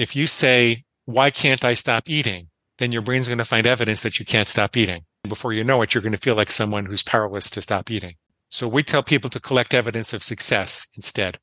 If you say, why can't I stop eating? Then your brain's going to find evidence that you can't stop eating. Before you know it, you're going to feel like someone who's powerless to stop eating. So we tell people to collect evidence of success instead.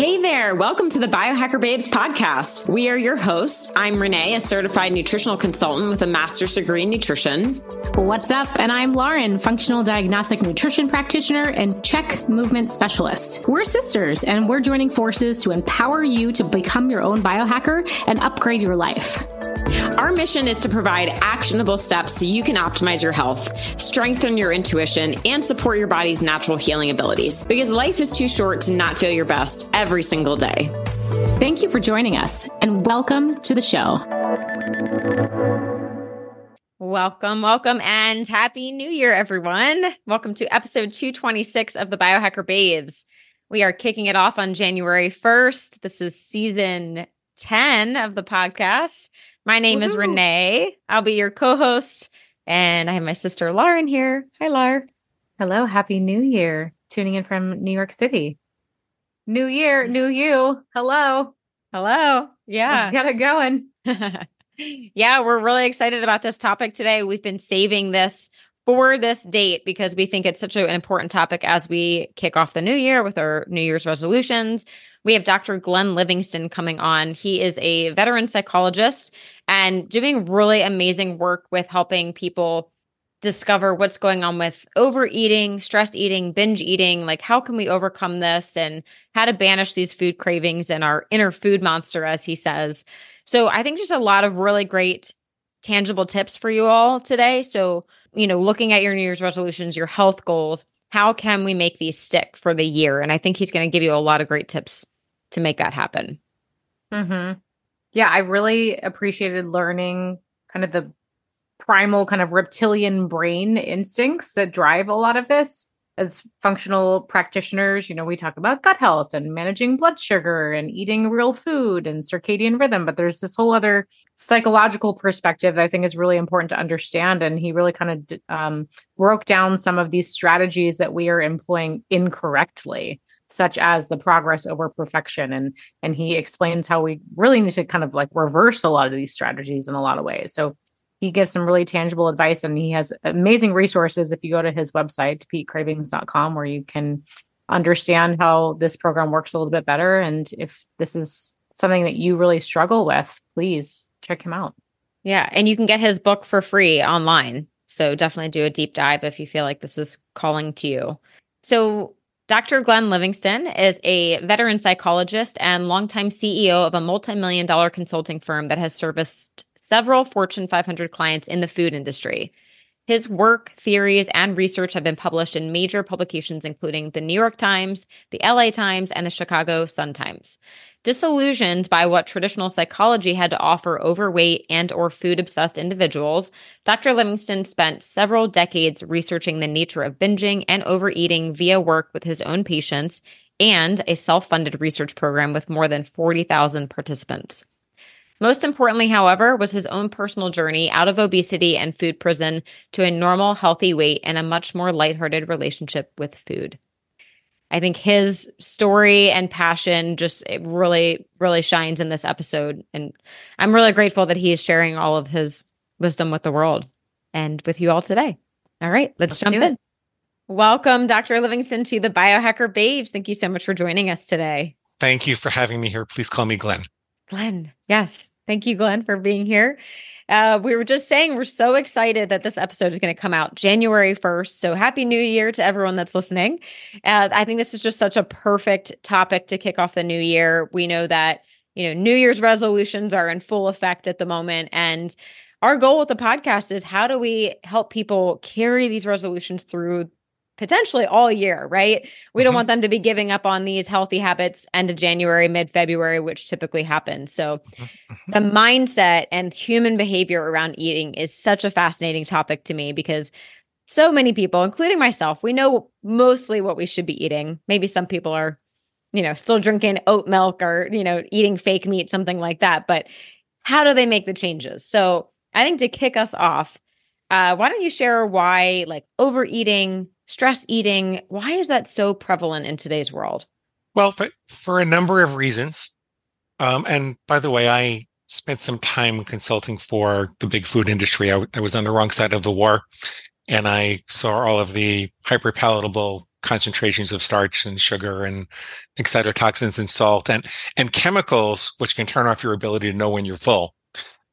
Hey there. Welcome to the Biohacker Babes podcast. We are your hosts. I'm Renee, a certified nutritional consultant with a master's degree in nutrition. What's up? And I'm Lauren, functional diagnostic nutrition practitioner and CHEK movement specialist. We're sisters and we're joining forces to empower you to become your own biohacker and upgrade your life. Our mission is to provide actionable steps so you can optimize your health, strengthen your intuition, and support your body's natural healing abilities because life is too short to not feel your best every single day. Thank you for joining us and welcome to the show. Welcome, welcome, and happy new year, everyone. Welcome to episode 226 of the Biohacker Babes. We are kicking it off on January 1st. This is season 10 of the podcast. My name Woo-hoo. is Renee. I'll be your co host, and I have my sister Lauren here. Hi, Lar. Hello. Happy New Year. Tuning in from New York City. New year, new you. Hello. Hello. Yeah. Let's get it going. yeah, we're really excited about this topic today. We've been saving this for this date because we think it's such an important topic as we kick off the new year with our New Year's resolutions. We have Dr. Glenn Livingston coming on. He is a veteran psychologist and doing really amazing work with helping people discover what's going on with overeating, stress eating, binge eating, like how can we overcome this and how to banish these food cravings and our inner food monster as he says. So I think just a lot of really great tangible tips for you all today. So, you know, looking at your New Year's resolutions, your health goals, how can we make these stick for the year? And I think he's going to give you a lot of great tips to make that happen. Hmm. Yeah, I really appreciated learning kind of the primal kind of reptilian brain instincts that drive a lot of this as functional practitioners, you know, we talk about gut health and managing blood sugar and eating real food and circadian rhythm, but there's this whole other psychological perspective that I think is really important to understand. And he really kind of um, broke down some of these strategies that we are employing incorrectly such as the progress over perfection and and he explains how we really need to kind of like reverse a lot of these strategies in a lot of ways. So he gives some really tangible advice and he has amazing resources. If you go to his website defeatcravings.com where you can understand how this program works a little bit better. And if this is something that you really struggle with please check him out. Yeah and you can get his book for free online. So definitely do a deep dive if you feel like this is calling to you. So Dr. Glenn Livingston is a veteran psychologist and longtime CEO of a multi-million dollar consulting firm that has serviced several Fortune 500 clients in the food industry. His work, theories, and research have been published in major publications including the New York Times, the LA Times, and the Chicago Sun-Times. Disillusioned by what traditional psychology had to offer overweight and or food-obsessed individuals, Dr. Livingston spent several decades researching the nature of binging and overeating via work with his own patients and a self-funded research program with more than 40,000 participants. Most importantly, however, was his own personal journey out of obesity and food prison to a normal, healthy weight and a much more lighthearted relationship with food. I think his story and passion just really, really shines in this episode. And I'm really grateful that he is sharing all of his wisdom with the world and with you all today. All right, let's, let's jump in. Welcome, Dr. Livingston, to the Biohacker Babes. Thank you so much for joining us today. Thank you for having me here. Please call me Glenn. Glenn. Yes. Thank you, Glenn, for being here. Uh, we were just saying we're so excited that this episode is going to come out January 1st. So happy new year to everyone that's listening. Uh, I think this is just such a perfect topic to kick off the new year. We know that, you know, New Year's resolutions are in full effect at the moment. And our goal with the podcast is how do we help people carry these resolutions through potentially all year, right? We don't mm-hmm. want them to be giving up on these healthy habits end of January, mid February, which typically happens. So, mm-hmm. the mindset and human behavior around eating is such a fascinating topic to me because so many people, including myself, we know mostly what we should be eating. Maybe some people are, you know, still drinking oat milk or, you know, eating fake meat, something like that. But how do they make the changes? So, I think to kick us off, uh, why don't you share why like overeating, stress eating, why is that so prevalent in today's world? Well, for a number of reasons. Um, and by the way, I spent some time consulting for the big food industry. I, I was on the wrong side of the war and I saw all of the hyperpalatable concentrations of starch and sugar and excitotoxins and salt and, and chemicals, which can turn off your ability to know when you're full.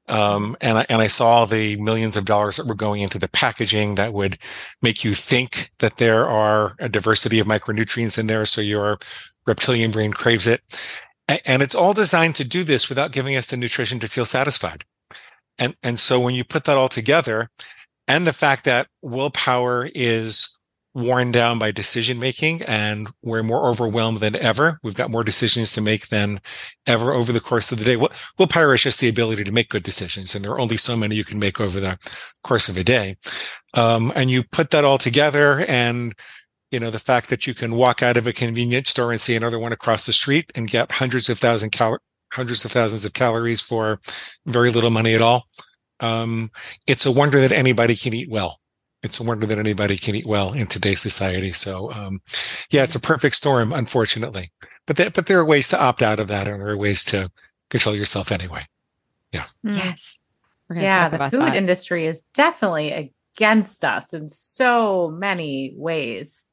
Um, and I, and I saw the millions of dollars that were going into the packaging that would make you think that there are a diversity of micronutrients in there. So your reptilian brain craves it. And it's all designed to do this without giving us the nutrition to feel satisfied. And, and so when you put that all together and the fact that willpower is worn down by decision making and we're more overwhelmed than ever. We've got more decisions to make than ever over the course of the day. Willpower is just the ability to make good decisions. And there are only so many you can make over the course of a day. Um, and you put that all together and you know, the fact that you can walk out of a convenience store and see another one across the street and get hundreds of thousand cal- hundreds of thousands of calories for very little money at all. Um, it's a wonder that anybody can eat well it's a wonder that anybody can eat well in today's society. So, um, yeah, it's a perfect storm, unfortunately. But that, but there are ways to opt out of that, and there are ways to control yourself anyway. Yeah. Hmm. Yes. Yeah, the food that. industry is definitely against us in so many ways.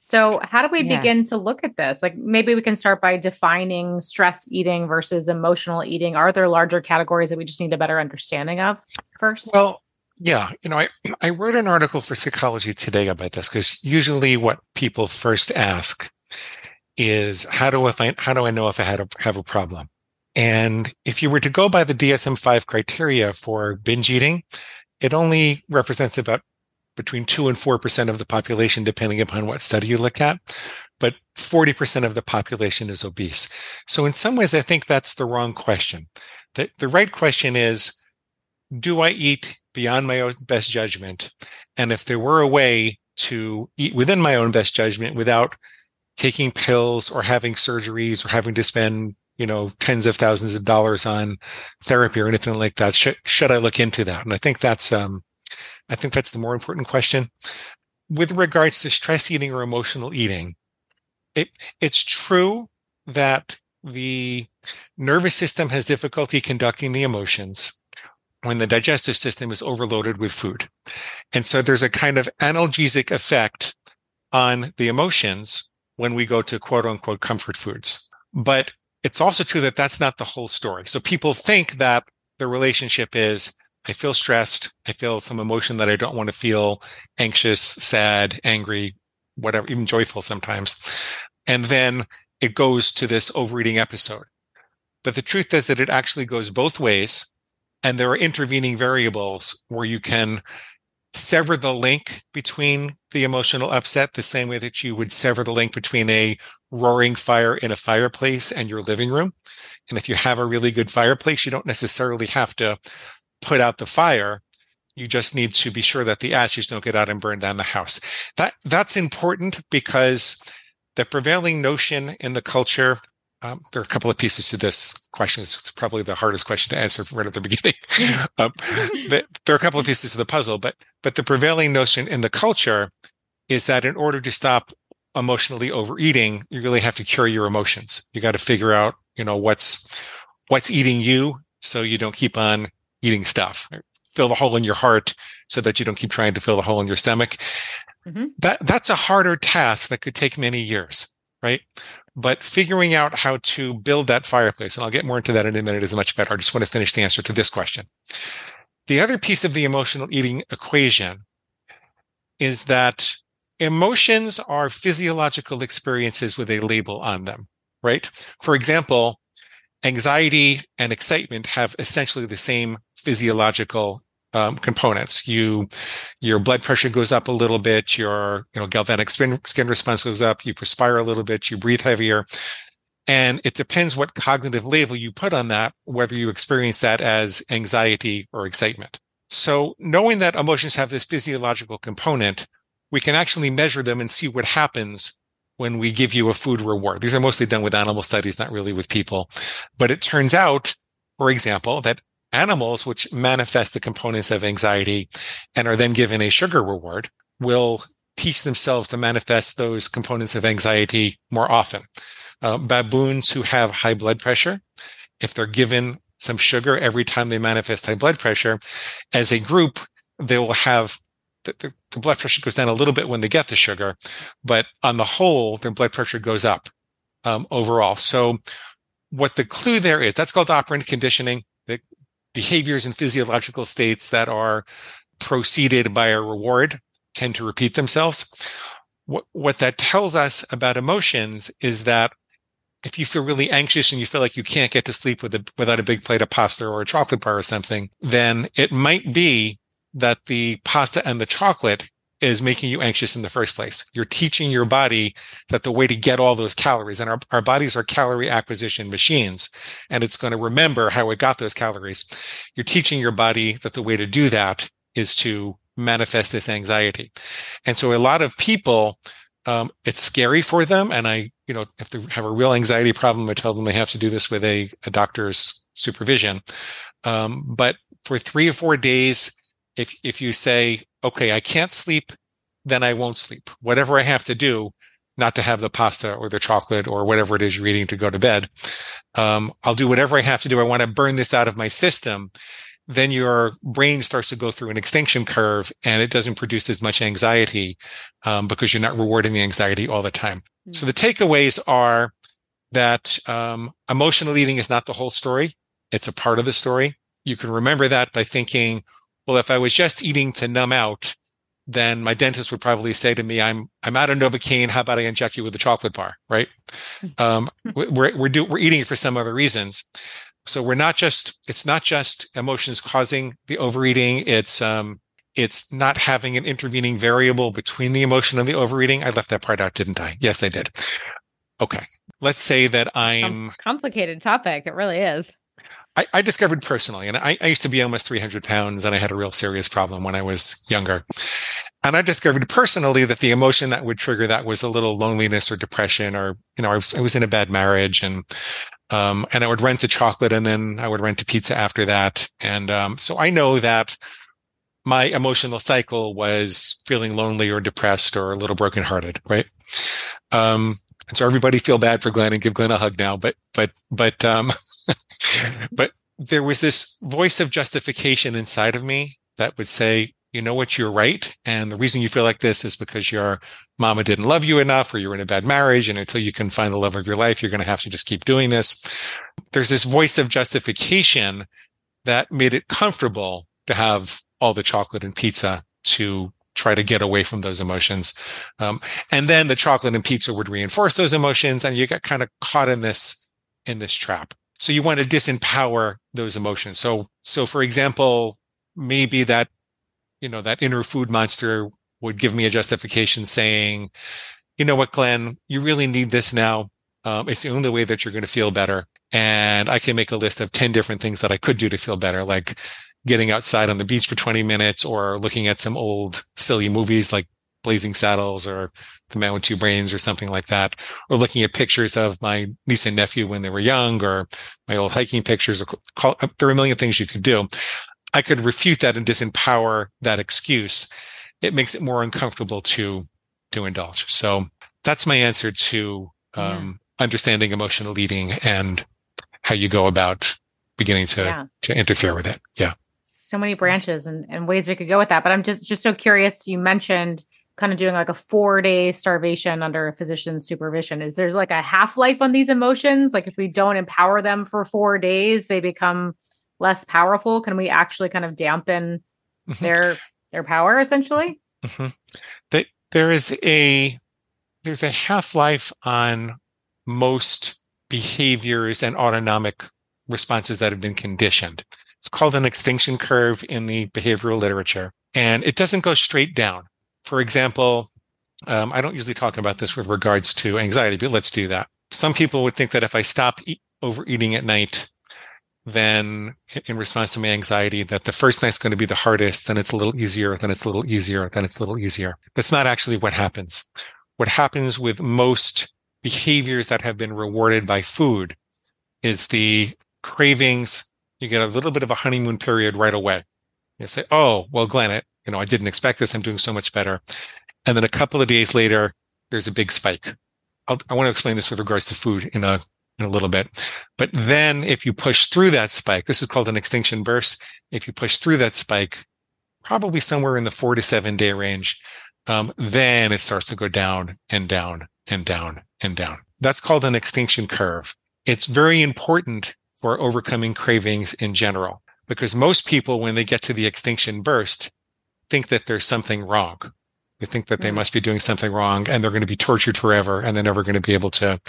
So, how do we yeah. begin to look at this? Like, maybe we can start by defining stress eating versus emotional eating. Are there larger categories that we just need a better understanding of first? Well, yeah, you know, I, I wrote an article for Psychology Today about this because usually what people first ask is how do I find, how do I know if I had a, have a problem? And if you were to go by the DSM-5 criteria for binge eating, it only represents about between two and four percent of the population, depending upon what study you look at. But 40% of the population is obese. So in some ways, I think that's the wrong question. The, the right question is, do I eat beyond my own best judgment? And if there were a way to eat within my own best judgment without taking pills or having surgeries or having to spend, you know, tens of thousands of dollars on therapy or anything like that, should, should I look into that? And I think that's, um, I think that's the more important question. With regards to stress eating or emotional eating, it, it's true that the nervous system has difficulty conducting the emotions when the digestive system is overloaded with food. And so there's a kind of analgesic effect on the emotions when we go to quote unquote comfort foods. But it's also true that that's not the whole story. So people think that the relationship is I feel stressed. I feel some emotion that I don't want to feel anxious, sad, angry, whatever, even joyful sometimes. And then it goes to this overeating episode. But the truth is that it actually goes both ways and there are intervening variables where you can sever the link between the emotional upset the same way that you would sever the link between a roaring fire in a fireplace and your living room. And if you have a really good fireplace, you don't necessarily have to put out the fire. You just need to be sure that the ashes don't get out and burn down the house. That that's important because the prevailing notion in the culture um, there are a couple of pieces to this question. It's probably the hardest question to answer right at the beginning. um, there are a couple of pieces to the puzzle, but but the prevailing notion in the culture is that in order to stop emotionally overeating, you really have to cure your emotions. You got to figure out, you know, what's what's eating you, so you don't keep on eating stuff. Fill the hole in your heart, so that you don't keep trying to fill the hole in your stomach. Mm-hmm. That that's a harder task that could take many years, right? But figuring out how to build that fireplace, and I'll get more into that in a minute, is much better. I just want to finish the answer to this question. The other piece of the emotional eating equation is that emotions are physiological experiences with a label on them, right? For example, anxiety and excitement have essentially the same physiological um, components. You, your blood pressure goes up a little bit. Your, you know, galvanic skin, skin response goes up. You perspire a little bit. You breathe heavier. And it depends what cognitive label you put on that, whether you experience that as anxiety or excitement. So knowing that emotions have this physiological component, we can actually measure them and see what happens when we give you a food reward. These are mostly done with animal studies, not really with people. But it turns out, for example, that animals, which manifest the components of anxiety and are then given a sugar reward, will teach themselves to manifest those components of anxiety more often. Uh, baboons who have high blood pressure, if they're given some sugar every time they manifest high blood pressure, as a group, they will have the, the, blood pressure goes down a little bit when they get the sugar, but on the whole, their blood pressure goes up um, overall. So, what the clue there is that's called operant conditioning. The behaviors and physiological states that are preceded by a reward tend to repeat themselves. What, what that tells us about emotions is that if you feel really anxious and you feel like you can't get to sleep with a, without a big plate of pasta or a chocolate bar or something, then it might be that the pasta and the chocolate is making you anxious in the first place. You're teaching your body that the way to get all those calories and our, our bodies are calorie acquisition machines and it's going to remember how it got those calories. You're teaching your body that the way to do that is to manifest this anxiety. And so a lot of people, um, it's scary for them. And I, you know, if they have a real anxiety problem, I tell them they have to do this with a, a doctor's supervision. Um, but for three or four days, if, if you say, okay, I can't sleep, then I won't sleep. Whatever I have to do, not to have the pasta or the chocolate or whatever it is you're eating to go to bed. Um, I'll do whatever I have to do. I want to burn this out of my system then your brain starts to go through an extinction curve and it doesn't produce as much anxiety um, because you're not rewarding the anxiety all the time. Mm-hmm. So the takeaways are that um, emotional eating is not the whole story. It's a part of the story. You can remember that by thinking, well, if I was just eating to numb out, then my dentist would probably say to me, I'm, I'm out of Novocaine. How about I inject you with a chocolate bar? Right. Um, we're, we're, do, we're eating it for some other reasons. So we're not just it's not just emotions causing the overeating. It's um it's not having an intervening variable between the emotion and the overeating. I left that part out didn't i? Yes i did. Okay. Let's say that i'm complicated topic. It really is I, I discovered personally, and I, I used to be almost 300 pounds, and I had a real serious problem when I was younger. And I discovered personally that the emotion that would trigger that was a little loneliness or depression, or you know, I was, in a bad marriage, and um, and I would rent the chocolate and then I would rent a pizza after that. And um, so I know that my emotional cycle was feeling lonely or depressed or a little brokenhearted, right? Um, and so everybody feel bad for Glenn and give Glenn a hug now. But, but, but, um, but there was this voice of justification inside of me that would say, you know what, you're right. And the reason you feel like this is because your mama didn't love you enough or you're in a bad marriage. And until you can find the love of your life, you're going to have to just keep doing this. There's this voice of justification that made it comfortable to have all the chocolate and pizza to try to get away from those emotions. Um, and then the chocolate and pizza would reinforce those emotions and you get kind of caught in this, in this trap. So you want to disempower those emotions. So, so for example, maybe that you know, that inner food monster would give me a justification saying, you know what, Glenn, you really need this now. Um, it's the only way that you're going to feel better. And I can make a list of 10 different things that I could do to feel better, like getting outside on the beach for 20 minutes or looking at some old silly movies like Blazing Saddles or The Man with Two Brains or something like that, or looking at pictures of my niece and nephew when they were young or my old hiking pictures. There are a million things you could do. I could refute that and disempower that excuse, it makes it more uncomfortable to to indulge. So that's my answer to um, yeah. understanding emotional eating and how you go about beginning to yeah. to interfere with it. Yeah. So many branches and, and ways we could go with that. But I'm just just so curious. You mentioned kind of doing like a four day starvation under a physician's supervision. Is there like a half life on these emotions? Like if we don't empower them for four days, they become less powerful? Can we actually kind of dampen mm-hmm. their their power essentially? Mm-hmm. They, there is a there's a half life on most behaviors and autonomic responses that have been conditioned. It's called an extinction curve in the behavioral literature, and it doesn't go straight down. For example, um, I don't usually talk about this with regards to anxiety, but let's do that. Some people would think that if I stop eat, overeating at night, then in response to my anxiety that the first night's going to be the hardest, then it's a little easier, then it's a little easier, then it's a little easier. That's not actually what happens. What happens with most behaviors that have been rewarded by food is the cravings. You get a little bit of a honeymoon period right away. You say, Oh, well, Glenn, it, you know, I didn't expect this. I'm doing so much better. And then a couple of days later, there's a big spike. I'll, i want to explain this with regards to food in a, in a little bit. But then if you push through that spike, this is called an extinction burst. If you push through that spike, probably somewhere in the four to seven day range, um, then it starts to go down and down and down and down. That's called an extinction curve. It's very important for overcoming cravings in general because most people, when they get to the extinction burst, think that there's something wrong. They think that they mm. must be doing something wrong and they're going to be tortured forever and they're never going to be able to,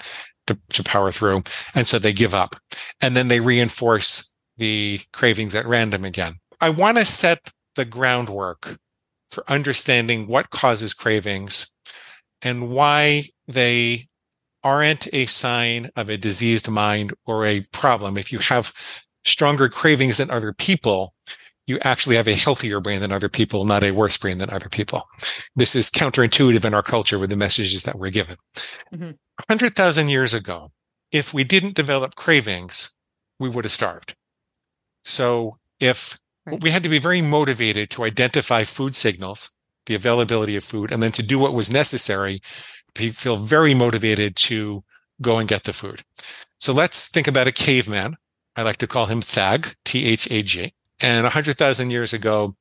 to, to power through. And so they give up and then they reinforce the cravings at random again. I want to set the groundwork for understanding what causes cravings and why they aren't a sign of a diseased mind or a problem. If you have stronger cravings than other people, you actually have a healthier brain than other people, not a worse brain than other people. This is counterintuitive in our culture with the messages that we're given. Mm-hmm. 100,000 years ago, if we didn't develop cravings, we would have starved. So if right. we had to be very motivated to identify food signals, the availability of food, and then to do what was necessary, to feel very motivated to go and get the food. So let's think about a caveman. I like to call him Thag, T H A G. And 100,000 years ago,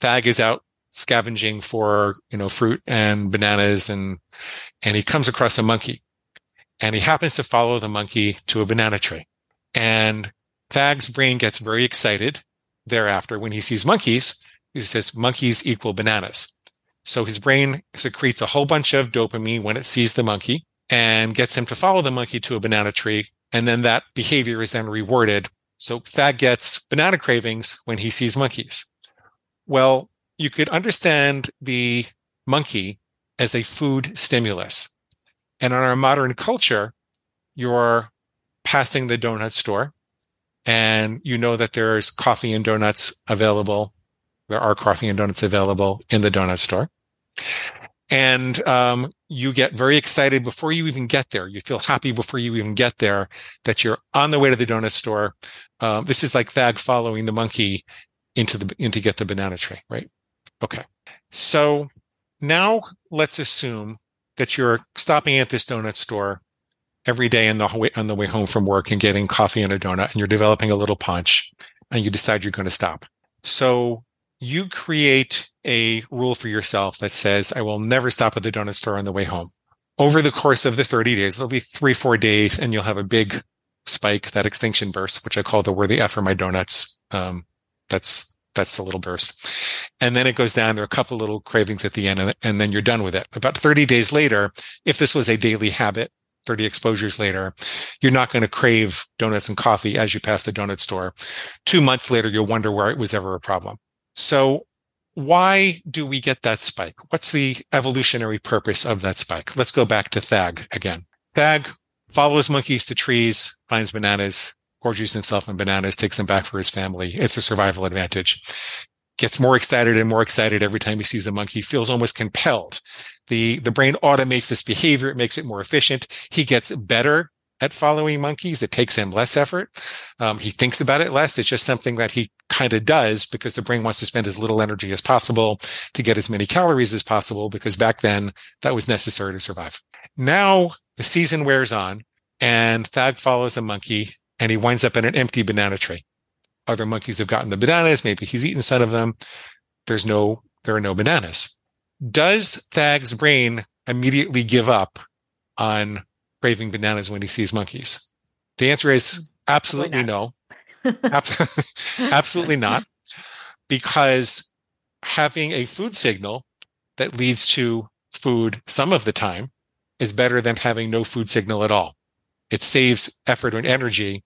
Thag is out scavenging for, you know, fruit and bananas and, and he comes across a monkey and he happens to follow the monkey to a banana tree. And Thag's brain gets very excited thereafter when he sees monkeys. He says monkeys equal bananas. So his brain secretes a whole bunch of dopamine when it sees the monkey and gets him to follow the monkey to a banana tree. And then that behavior is then rewarded so Thag gets banana cravings when he sees monkeys. Well, you could understand the monkey as a food stimulus. And in our modern culture, you're passing the donut store and you know that there's coffee and donuts available. There are coffee and donuts available in the donut store and um, you get very excited before you even get there. You feel happy before you even get there that you're on the way to the donut store. Um, this is like Thag following the monkey into the in to get the banana tree, right? Okay. So now let's assume that you're stopping at this donut store every day on the way on the way home from work and getting coffee and a donut, and you're developing a little punch, and you decide you're going to stop. So you create a rule for yourself that says, I will never stop at the donut store on the way home. Over the course of the 30 days, it'll be three, four days, and you'll have a big spike, that extinction burst, which I call the worthy F for my donuts. Um, that's, that's the little burst. And then it goes down. There are a couple little cravings at the end, and, and then you're done with it. About 30 days later, if this was a daily habit, 30 exposures later, you're not going to crave donuts and coffee as you pass the donut store. Two months later, you'll wonder where it was ever a problem. So why do we get that spike? What's the evolutionary purpose of that spike? Let's go back to Thag again. Thag follows monkeys to trees, finds bananas, gorges himself on bananas, takes them back for his family. It's a survival advantage. Gets more excited and more excited every time he sees a monkey, feels almost compelled. The, the brain automates this behavior. It makes it more efficient. He gets better at following monkeys. It takes him less effort. Um, he thinks about it less. It's just something that he kind of does because the brain wants to spend as little energy as possible to get as many calories as possible because back then that was necessary to survive. Now the season wears on and Thag follows a monkey and he winds up in an empty banana tree. Other monkeys have gotten the bananas. Maybe he's eaten some of them. There's no, there are no bananas. Does Thag's brain immediately give up on craving bananas when he sees monkeys? The answer is absolutely no. Absolutely not. Because having a food signal that leads to food some of the time is better than having no food signal at all. It saves effort and energy,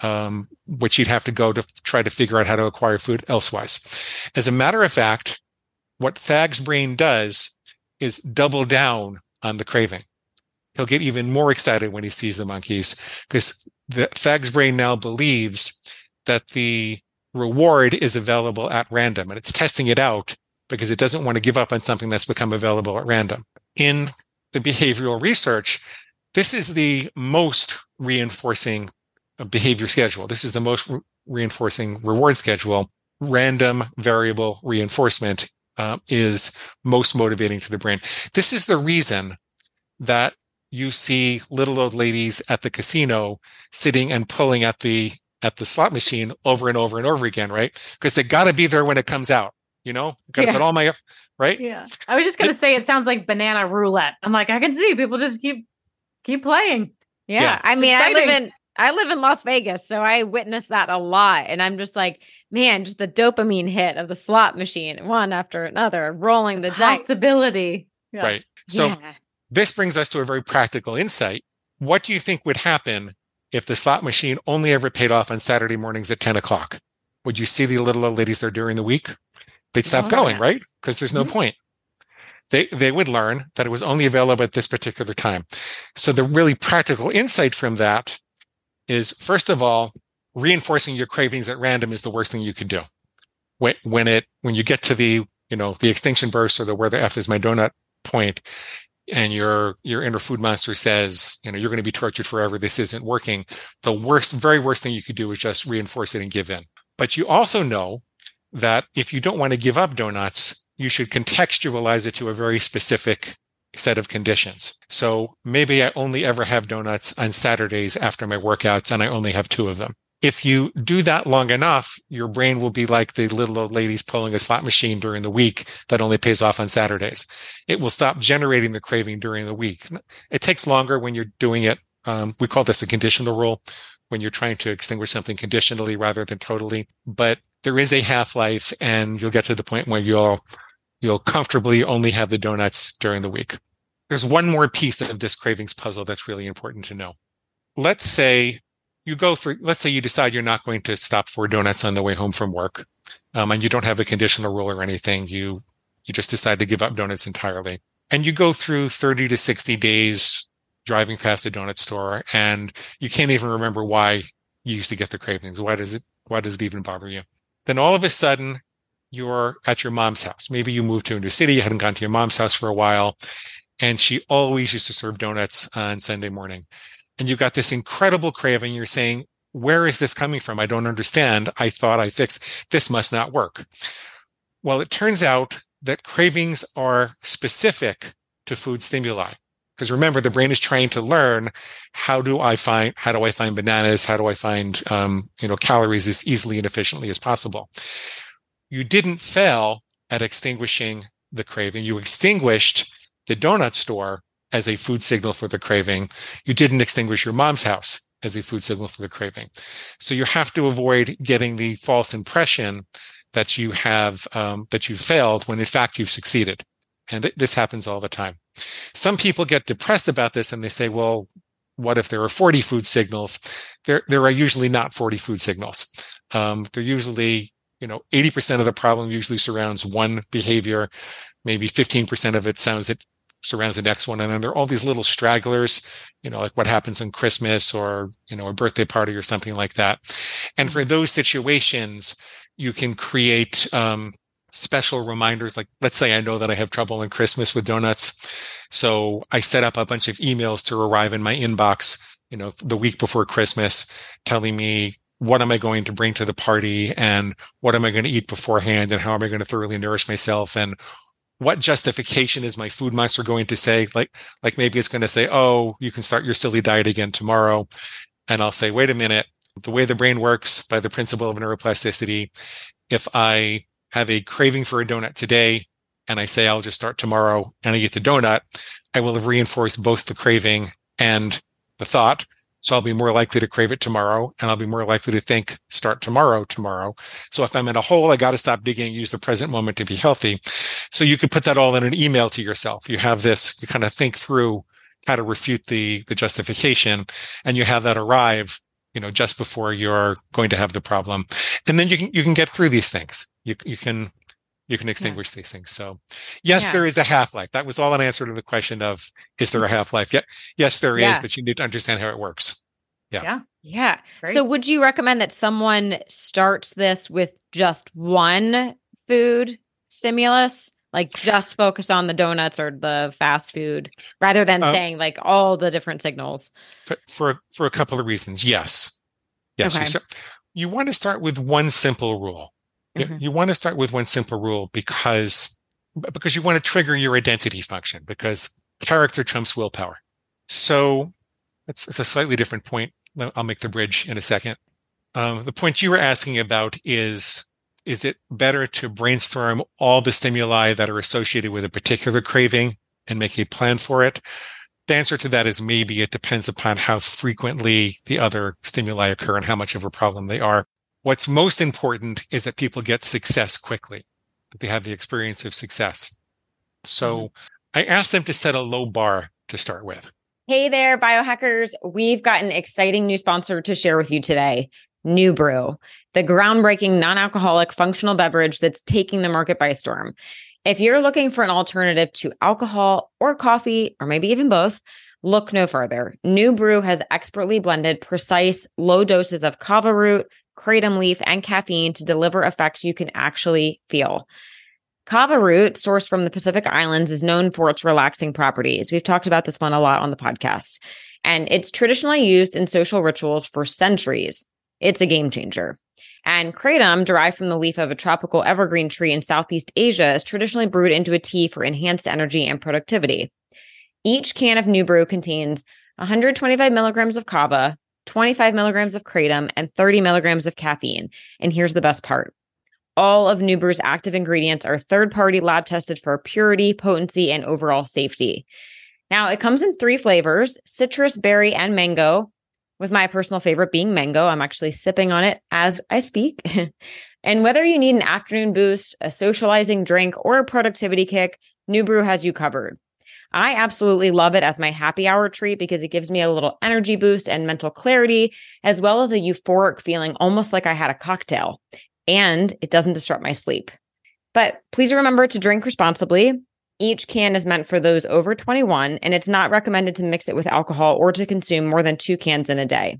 um, which you'd have to go to try to figure out how to acquire food elsewise. As a matter of fact, what Thag's brain does is double down on the craving. He'll get even more excited when he sees the monkeys because the Thag's brain now believes that the reward is available at random and it's testing it out because it doesn't want to give up on something that's become available at random. In the behavioral research, this is the most reinforcing behavior schedule. This is the most re- reinforcing reward schedule, random variable reinforcement um, is most motivating to the brain. This is the reason that you see little old ladies at the casino sitting and pulling at the at the slot machine over and over and over again, right? Because they got to be there when it comes out. You know, got to Yeah. put all my right. Yeah. I was just gonna say it sounds like banana roulette. I'm like, I can see people just keep keep playing. Yeah. Yeah. I mean, I live in I live in Las Vegas, so I witness that a lot. And I'm just like, man, just the dopamine hit of the slot machine, one after another, rolling the dice. Possibility. Yeah. Right. So Yeah. This brings us to a very practical insight. What do you think would happen if the slot machine only ever paid off on Saturday mornings at 10 o'clock? Would you see the little old ladies there during the week? They'd stop Oh, going, yeah. right? Because there's no Mhm. point. They, they would learn that it was only available at this particular time. So the really practical insight from that is first of all, reinforcing your cravings at random is the worst thing you could do. When, when it, when you get to the, you know, the extinction burst or the where the F is my donut point, and your your inner food monster says, you know, you're going to be tortured forever. This isn't working. The worst, very worst thing you could do is just reinforce it and give in. But you also know that if you don't want to give up donuts, you should contextualize it to a very specific set of conditions. So maybe I only ever have donuts on Saturdays after my workouts and I only have two of them. If you do that long enough, your brain will be like the little old ladies pulling a slot machine during the week that only pays off on Saturdays. It will stop generating the craving during the week. It takes longer when you're doing it. Um, we call this a conditional rule when you're trying to extinguish something conditionally rather than totally. But there is a half life, and you'll get to the point where you'll you'll comfortably only have the donuts during the week. There's one more piece of this cravings puzzle that's really important to know. Let's say you go for, let's say you decide you're not going to stop for donuts on the way home from work, um, and you don't have a conditional rule or anything. You you just decide to give up donuts entirely, and you go through 30 to 60 days driving past a donut store, and you can't even remember why you used to get the cravings. Why does it? Why does it even bother you? Then all of a sudden, you're at your mom's house. Maybe you moved to a new city, you hadn't gone to your mom's house for a while, and she always used to serve donuts on Sunday morning. And you've got this incredible craving. You're saying, where is this coming from? I don't understand. I thought I fixed this must not work. Well, it turns out that cravings are specific to food stimuli. Because remember, the brain is trying to learn how do I find how do I find bananas? How do I find um, you know calories as easily and efficiently as possible? You didn't fail at extinguishing the craving. You extinguished the donut store as a food signal for the craving. You didn't extinguish your mom's house as a food signal for the craving. So you have to avoid getting the false impression that you have um, that you failed when in fact you've succeeded. And th- this happens all the time. Some people get depressed about this and they say, well, what if there are 40 food signals? There, there are usually not 40 food signals. Um, they're usually, you know, 80% of the problem usually surrounds one behavior. Maybe 15% of it sounds it surrounds the next one. And then there are all these little stragglers, you know, like what happens on Christmas or, you know, a birthday party or something like that. And for those situations, you can create, um, special reminders. Like, let's say I know that I have trouble on Christmas with donuts. So I set up a bunch of emails to arrive in my inbox, you know, the week before Christmas telling me what am I going to bring to the party and what am I going to eat beforehand and how am I going to thoroughly nourish myself and what justification is my food monster going to say? Like, like maybe it's going to say, Oh, you can start your silly diet again tomorrow. And I'll say, wait a minute. The way the brain works by the principle of neuroplasticity, if I have a craving for a donut today and I say I'll just start tomorrow and I get the donut, I will have reinforced both the craving and the thought. So I'll be more likely to crave it tomorrow and I'll be more likely to think start tomorrow, tomorrow. So if I'm in a hole, I got to stop digging use the present moment to be healthy. So you could put that all in an email to yourself. You have this, you kind of think through how to refute the, the justification and you have that arrive, you know, just before you're going to have the problem. And then you can, you can get through these things. You, you can, you can extinguish these things. So yes, Yeah. there is a half life. That was all an answer to the question of, is there a half life? Yeah. Yes, there is, Yeah. but you need to understand how it works. Yeah. Great. So would you recommend that someone starts this with just one food stimulus? Like just focus on the donuts or the fast food rather than Um, saying like all the different signals. for for, for a couple of reasons. Yes, yes. You, Okay. start- you want to start with one simple rule. You- Mhm. You, want to start with one simple rule because because you want to trigger your identity function because character trumps willpower. So it's, it's a slightly different point. I'll make the bridge in a second. Um, the point you were asking about is is it better to brainstorm all the stimuli that are associated with a particular craving and make a plan for it? The answer to that is maybe it depends upon how frequently the other stimuli occur and how much of a problem they are. What's most important is that people get success quickly, that they have the experience of success. So mm-hmm. I asked them to set a low bar to start with. Hey there, biohackers. We've got an exciting new sponsor to share with you today. New Brew, the groundbreaking non alcoholic functional beverage that's taking the market by storm. If you're looking for an alternative to alcohol or coffee, or maybe even both, look no further. New Brew has expertly blended precise low doses of kava root, kratom leaf, and caffeine to deliver effects you can actually feel. Kava root, sourced from the Pacific Islands, is known for its relaxing properties. We've talked about this one a lot on the podcast. And it's traditionally used in social rituals for centuries. It's a game changer. And kratom, derived from the leaf of a tropical evergreen tree in Southeast Asia, is traditionally brewed into a tea for enhanced energy and productivity. Each can of New Brew contains 125 milligrams of kava, 25 milligrams of kratom, and 30 milligrams of caffeine. And here's the best part all of New Brew's active ingredients are third party lab tested for purity, potency, and overall safety. Now, it comes in three flavors citrus, berry, and mango, with my personal favorite being mango. I'm actually sipping on it as I speak. and whether you need an afternoon boost, a socializing drink, or a productivity kick, New Brew has you covered. I absolutely love it as my happy hour treat because it gives me a little energy boost and mental clarity, as well as a euphoric feeling, almost like I had a cocktail. And it doesn't disrupt my sleep. But please remember to drink responsibly. Each can is meant for those over 21, and it's not recommended to mix it with alcohol or to consume more than two cans in a day.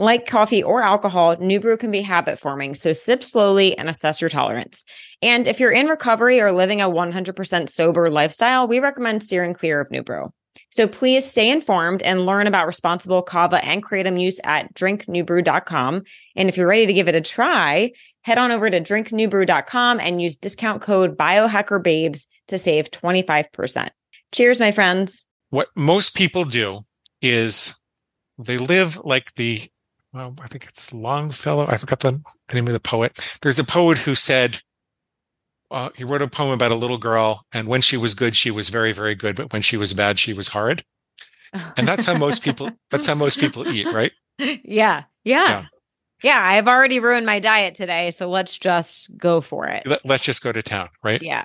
Like coffee or alcohol, New Brew can be habit forming, so sip slowly and assess your tolerance. And if you're in recovery or living a 100% sober lifestyle, we recommend steering clear of New Brew. So please stay informed and learn about responsible kava and kratom use at drinknewbrew.com. And if you're ready to give it a try, head on over to drinknewbrew.com and use discount code biohackerbabes to save 25%. Cheers, my friends. What most people do is they live like the, well, I think it's Longfellow. I forgot the name of the poet. There's a poet who said, uh, he wrote a poem about a little girl, and when she was good, she was very, very good, but when she was bad, she was horrid. And that's how most people. That's how most people eat, right? Yeah, yeah, yeah. Yeah, I've already ruined my diet today, so let's just go for it. Let, us just go to town, right? Yeah.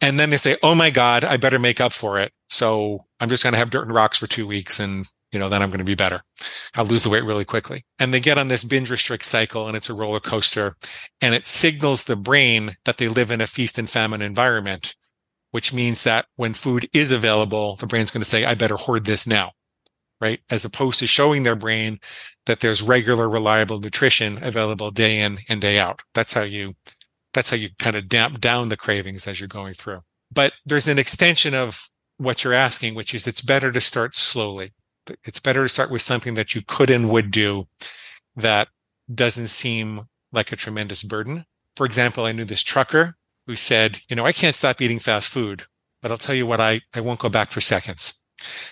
And then they say, "Oh my God, I better make up for it." So I'm just going to have dirt and rocks for two weeks, and you know, then I'm going to be better. I'll lose the weight really quickly. And they get on this binge restrict cycle, and it's a roller coaster, and it signals the brain that they live in a feast and famine environment, which means that when food is available, the brain's going to say, "I better hoard this now." Right. As opposed to showing their brain that there's regular, reliable nutrition available day in and day out. That's how you, that's how you kind of damp down the cravings as you're going through. But there's an extension of what you're asking, which is it's better to start slowly. It's better to start with something that you could and would do that doesn't seem like a tremendous burden. For example, I knew this trucker who said, you know, I can't stop eating fast food, but I'll tell you what, I, I won't go back for seconds.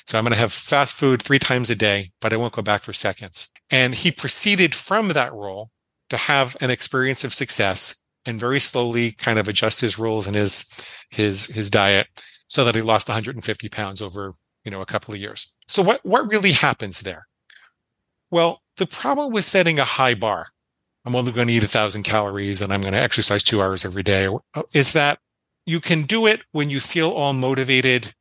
So I'm going to have fast food three times a day, but I won't go back for seconds. And he proceeded from that role to have an experience of success and very slowly kind of adjust his rules and his, his, his diet so that he lost 150 pounds over, you know, a couple of years. So what, what really happens there? Well, the problem with setting a high bar, I'm only going to eat a thousand calories and I'm going to exercise two hours every day is that you can do it when you feel all motivated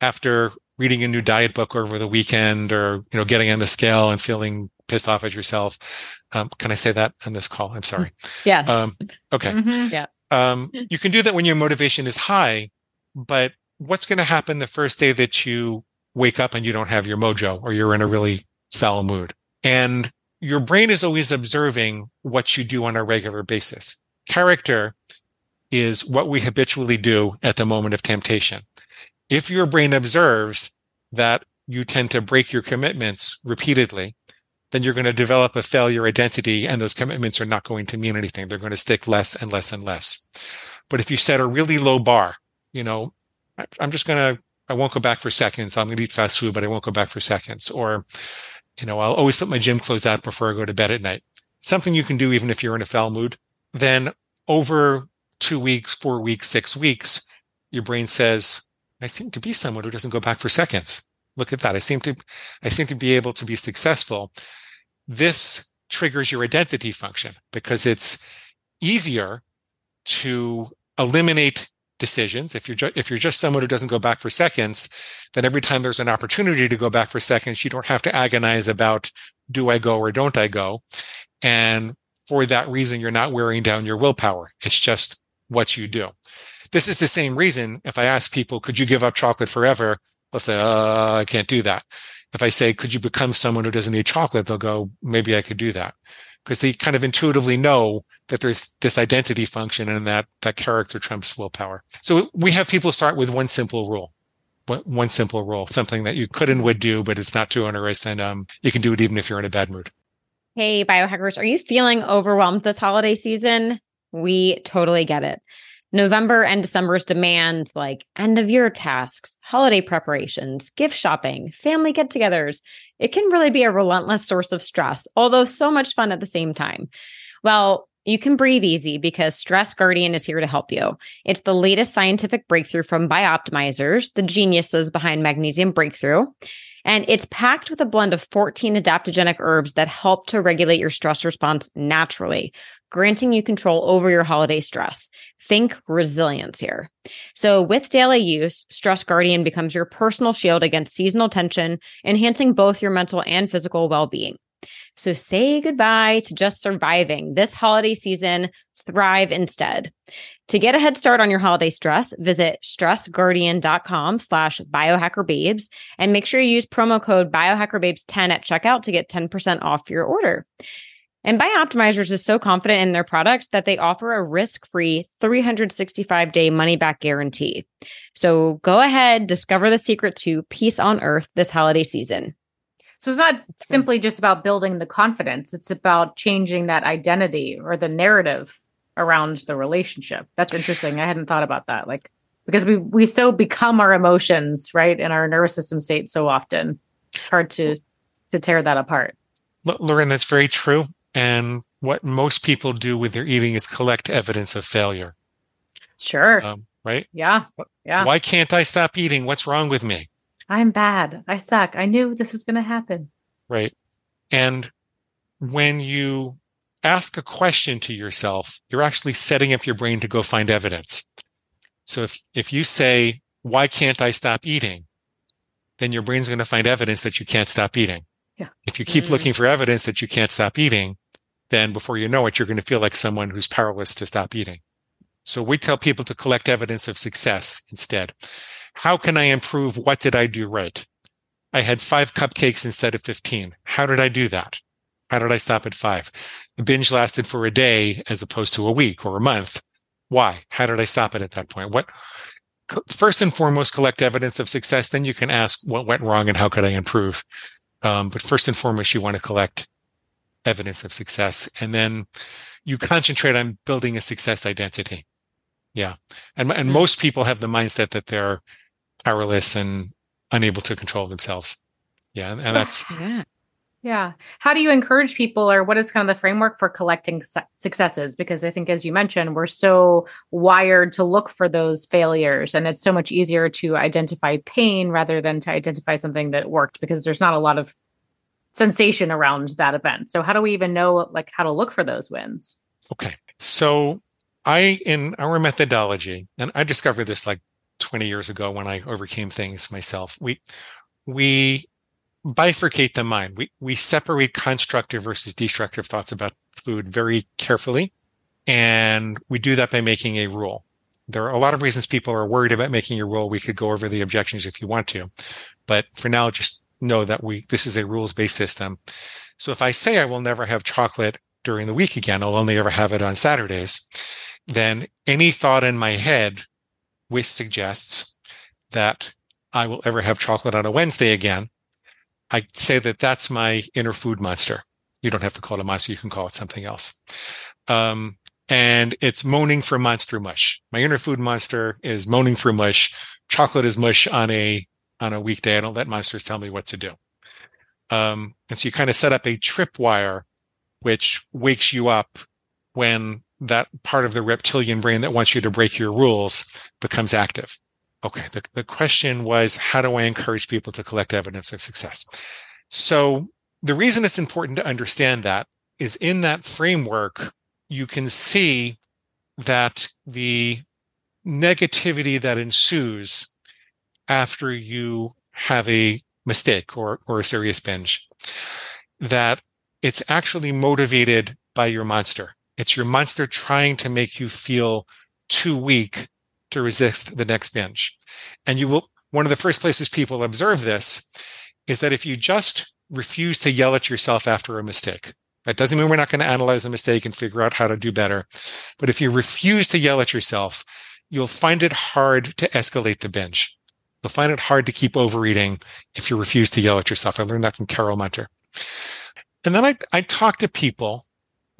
after reading a new diet book over the weekend or, you know, getting on the scale and feeling pissed off at yourself. Um, can I say that on this call? I'm sorry. Yes. Um, okay. Mm-hmm. Yeah. Um, you can do that when your motivation is high, but what's going to happen the first day that you wake up and you don't have your mojo or you're in a really foul mood? And your brain is always observing what you do on a regular basis. Character is what we habitually do at the moment of temptation. If your brain observes that you tend to break your commitments repeatedly, then you're going to develop a failure identity and those commitments are not going to mean anything. They're going to stick less and less and less. But if you set a really low bar, you know, I'm just going to, I won't go back for seconds. I'm going to eat fast food, but I won't go back for seconds. Or, you know, I'll always put my gym clothes out before I go to bed at night. Something you can do even if you're in a foul mood. Then over two weeks, four weeks, six weeks, your brain says, I seem to be someone who doesn't go back for seconds. Look at that. I seem to, I seem to be able to be successful. This triggers your identity function because it's easier to eliminate decisions. If you're ju- if you're just someone who doesn't go back for seconds, then every time there's an opportunity to go back for seconds, you don't have to agonize about do I go or don't I go. And for that reason, you're not wearing down your willpower. It's just what you do. This is the same reason if I ask people, could you give up chocolate forever? They'll say, uh, I can't do that. If I say, could you become someone who doesn't eat chocolate? They'll go, maybe I could do that because they kind of intuitively know that there's this identity function and that that character trumps willpower. So we have people start with one simple rule, one simple rule, something that you could and would do, but it's not too onerous, and um, you can do it even if you're in a bad mood. Hey, biohackers, are you feeling overwhelmed this holiday season? We totally get it. November and December's demand, like end of year tasks, holiday preparations, gift shopping, family get togethers, it can really be a relentless source of stress, although so much fun at the same time. Well, you can breathe easy because Stress Guardian is here to help you. It's the latest scientific breakthrough from Bioptimizers, the geniuses behind Magnesium Breakthrough. And it's packed with a blend of 14 adaptogenic herbs that help to regulate your stress response naturally, granting you control over your holiday stress. Think resilience here. So with daily use, Stress Guardian becomes your personal shield against seasonal tension, enhancing both your mental and physical well-being. So say goodbye to just surviving this holiday season. Thrive instead. To get a head start on your holiday stress, visit stressguardian.com slash biohackerbabes and make sure you use promo code biohackerbabes10 at checkout to get 10% off your order. And Bioptimizers is so confident in their products that they offer a risk-free 365 day money back guarantee. So go ahead, discover the secret to peace on earth this holiday season. So it's not simply just about building the confidence, it's about changing that identity or the narrative around the relationship. That's interesting. I hadn't thought about that. Like because we we so become our emotions, right? In our nervous system state so often. It's hard to to tear that apart. Lauren, that's very true. And what most people do with their eating is collect evidence of failure. Sure. Um, right? Yeah. Yeah. Why can't I stop eating? What's wrong with me? I'm bad. I suck. I knew this was going to happen. Right. And when you ask a question to yourself, you're actually setting up your brain to go find evidence. So if, if you say, why can't I stop eating? Then your brain's going to find evidence that you can't stop eating. Yeah. If you keep mm. looking for evidence that you can't stop eating, then before you know it, you're going to feel like someone who's powerless to stop eating. So we tell people to collect evidence of success instead. How can I improve? What did I do right? I had five cupcakes instead of 15. How did I do that? How did I stop at five? The binge lasted for a day as opposed to a week or a month. Why? How did I stop it at that point? What, first and foremost, collect evidence of success. Then you can ask what went wrong and how could I improve? Um, but first and foremost, you want to collect evidence of success. And then you concentrate on building a success identity. Yeah. And, and hmm. most people have the mindset that they're powerless and unable to control themselves. Yeah. And, and that's, yeah. Yeah. How do you encourage people, or what is kind of the framework for collecting su- successes? Because I think, as you mentioned, we're so wired to look for those failures, and it's so much easier to identify pain rather than to identify something that worked because there's not a lot of sensation around that event. So how do we even know like how to look for those wins? Okay. So I in our methodology, and I discovered this like 20 years ago when I overcame things myself. We we bifurcate the mind. We we separate constructive versus destructive thoughts about food very carefully. And we do that by making a rule. There are a lot of reasons people are worried about making a rule. We could go over the objections if you want to. But for now, just know that we this is a rules based system. So if I say I will never have chocolate during the week again, I'll only ever have it on Saturdays, then any thought in my head which suggests that I will ever have chocolate on a Wednesday again, I say that that's my inner food monster. You don't have to call it a monster. You can call it something else. Um, and it's moaning for monster mush. My inner food monster is moaning for mush. Chocolate is mush on a on a weekday. I don't let monsters tell me what to do. Um, and so you kind of set up a tripwire, which wakes you up when that part of the reptilian brain that wants you to break your rules becomes active. Okay. The, the question was, how do I encourage people to collect evidence of success? So the reason it's important to understand that is in that framework, you can see that the negativity that ensues after you have a mistake or, or a serious binge, that it's actually motivated by your monster. It's your monster trying to make you feel too weak to resist the next binge. And you will, one of the first places people observe this is that if you just refuse to yell at yourself after a mistake, that doesn't mean we're not going to analyze the mistake and figure out how to do better. But if you refuse to yell at yourself, you'll find it hard to escalate the binge. You'll find it hard to keep overeating if you refuse to yell at yourself. I learned that from Carol Munter. And then I, I talk to people.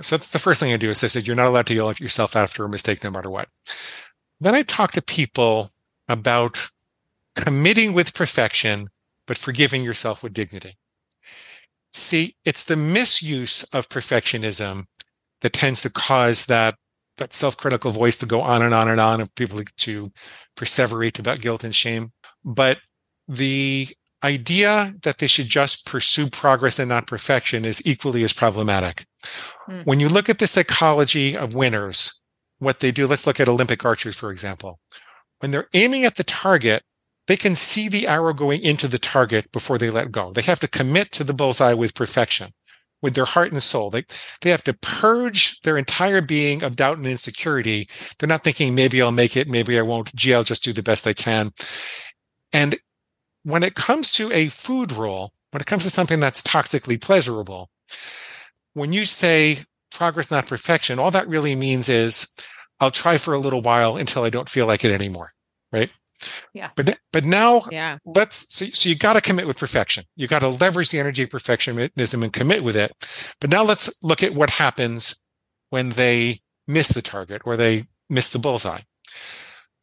So that's the first thing I do is I said, you're not allowed to yell at yourself after a mistake, no matter what. Then I talk to people about committing with perfection, but forgiving yourself with dignity. See, it's the misuse of perfectionism that tends to cause that that self-critical voice to go on and on and on of people to perseverate about guilt and shame. But the idea that they should just pursue progress and not perfection is equally as problematic. Mm. When you look at the psychology of winners, what they do, let's look at Olympic archers, for example. When they're aiming at the target, they can see the arrow going into the target before they let go. They have to commit to the bullseye with perfection, with their heart and soul. They, they have to purge their entire being of doubt and insecurity. They're not thinking, maybe I'll make it, maybe I won't. Gee, I'll just do the best I can. And when it comes to a food rule, when it comes to something that's toxically pleasurable, when you say progress, not perfection, all that really means is I'll try for a little while until I don't feel like it anymore. Right. Yeah. But but now yeah. let's so, so you got to commit with perfection. You got to leverage the energy of perfectionism and commit with it. But now let's look at what happens when they miss the target or they miss the bullseye.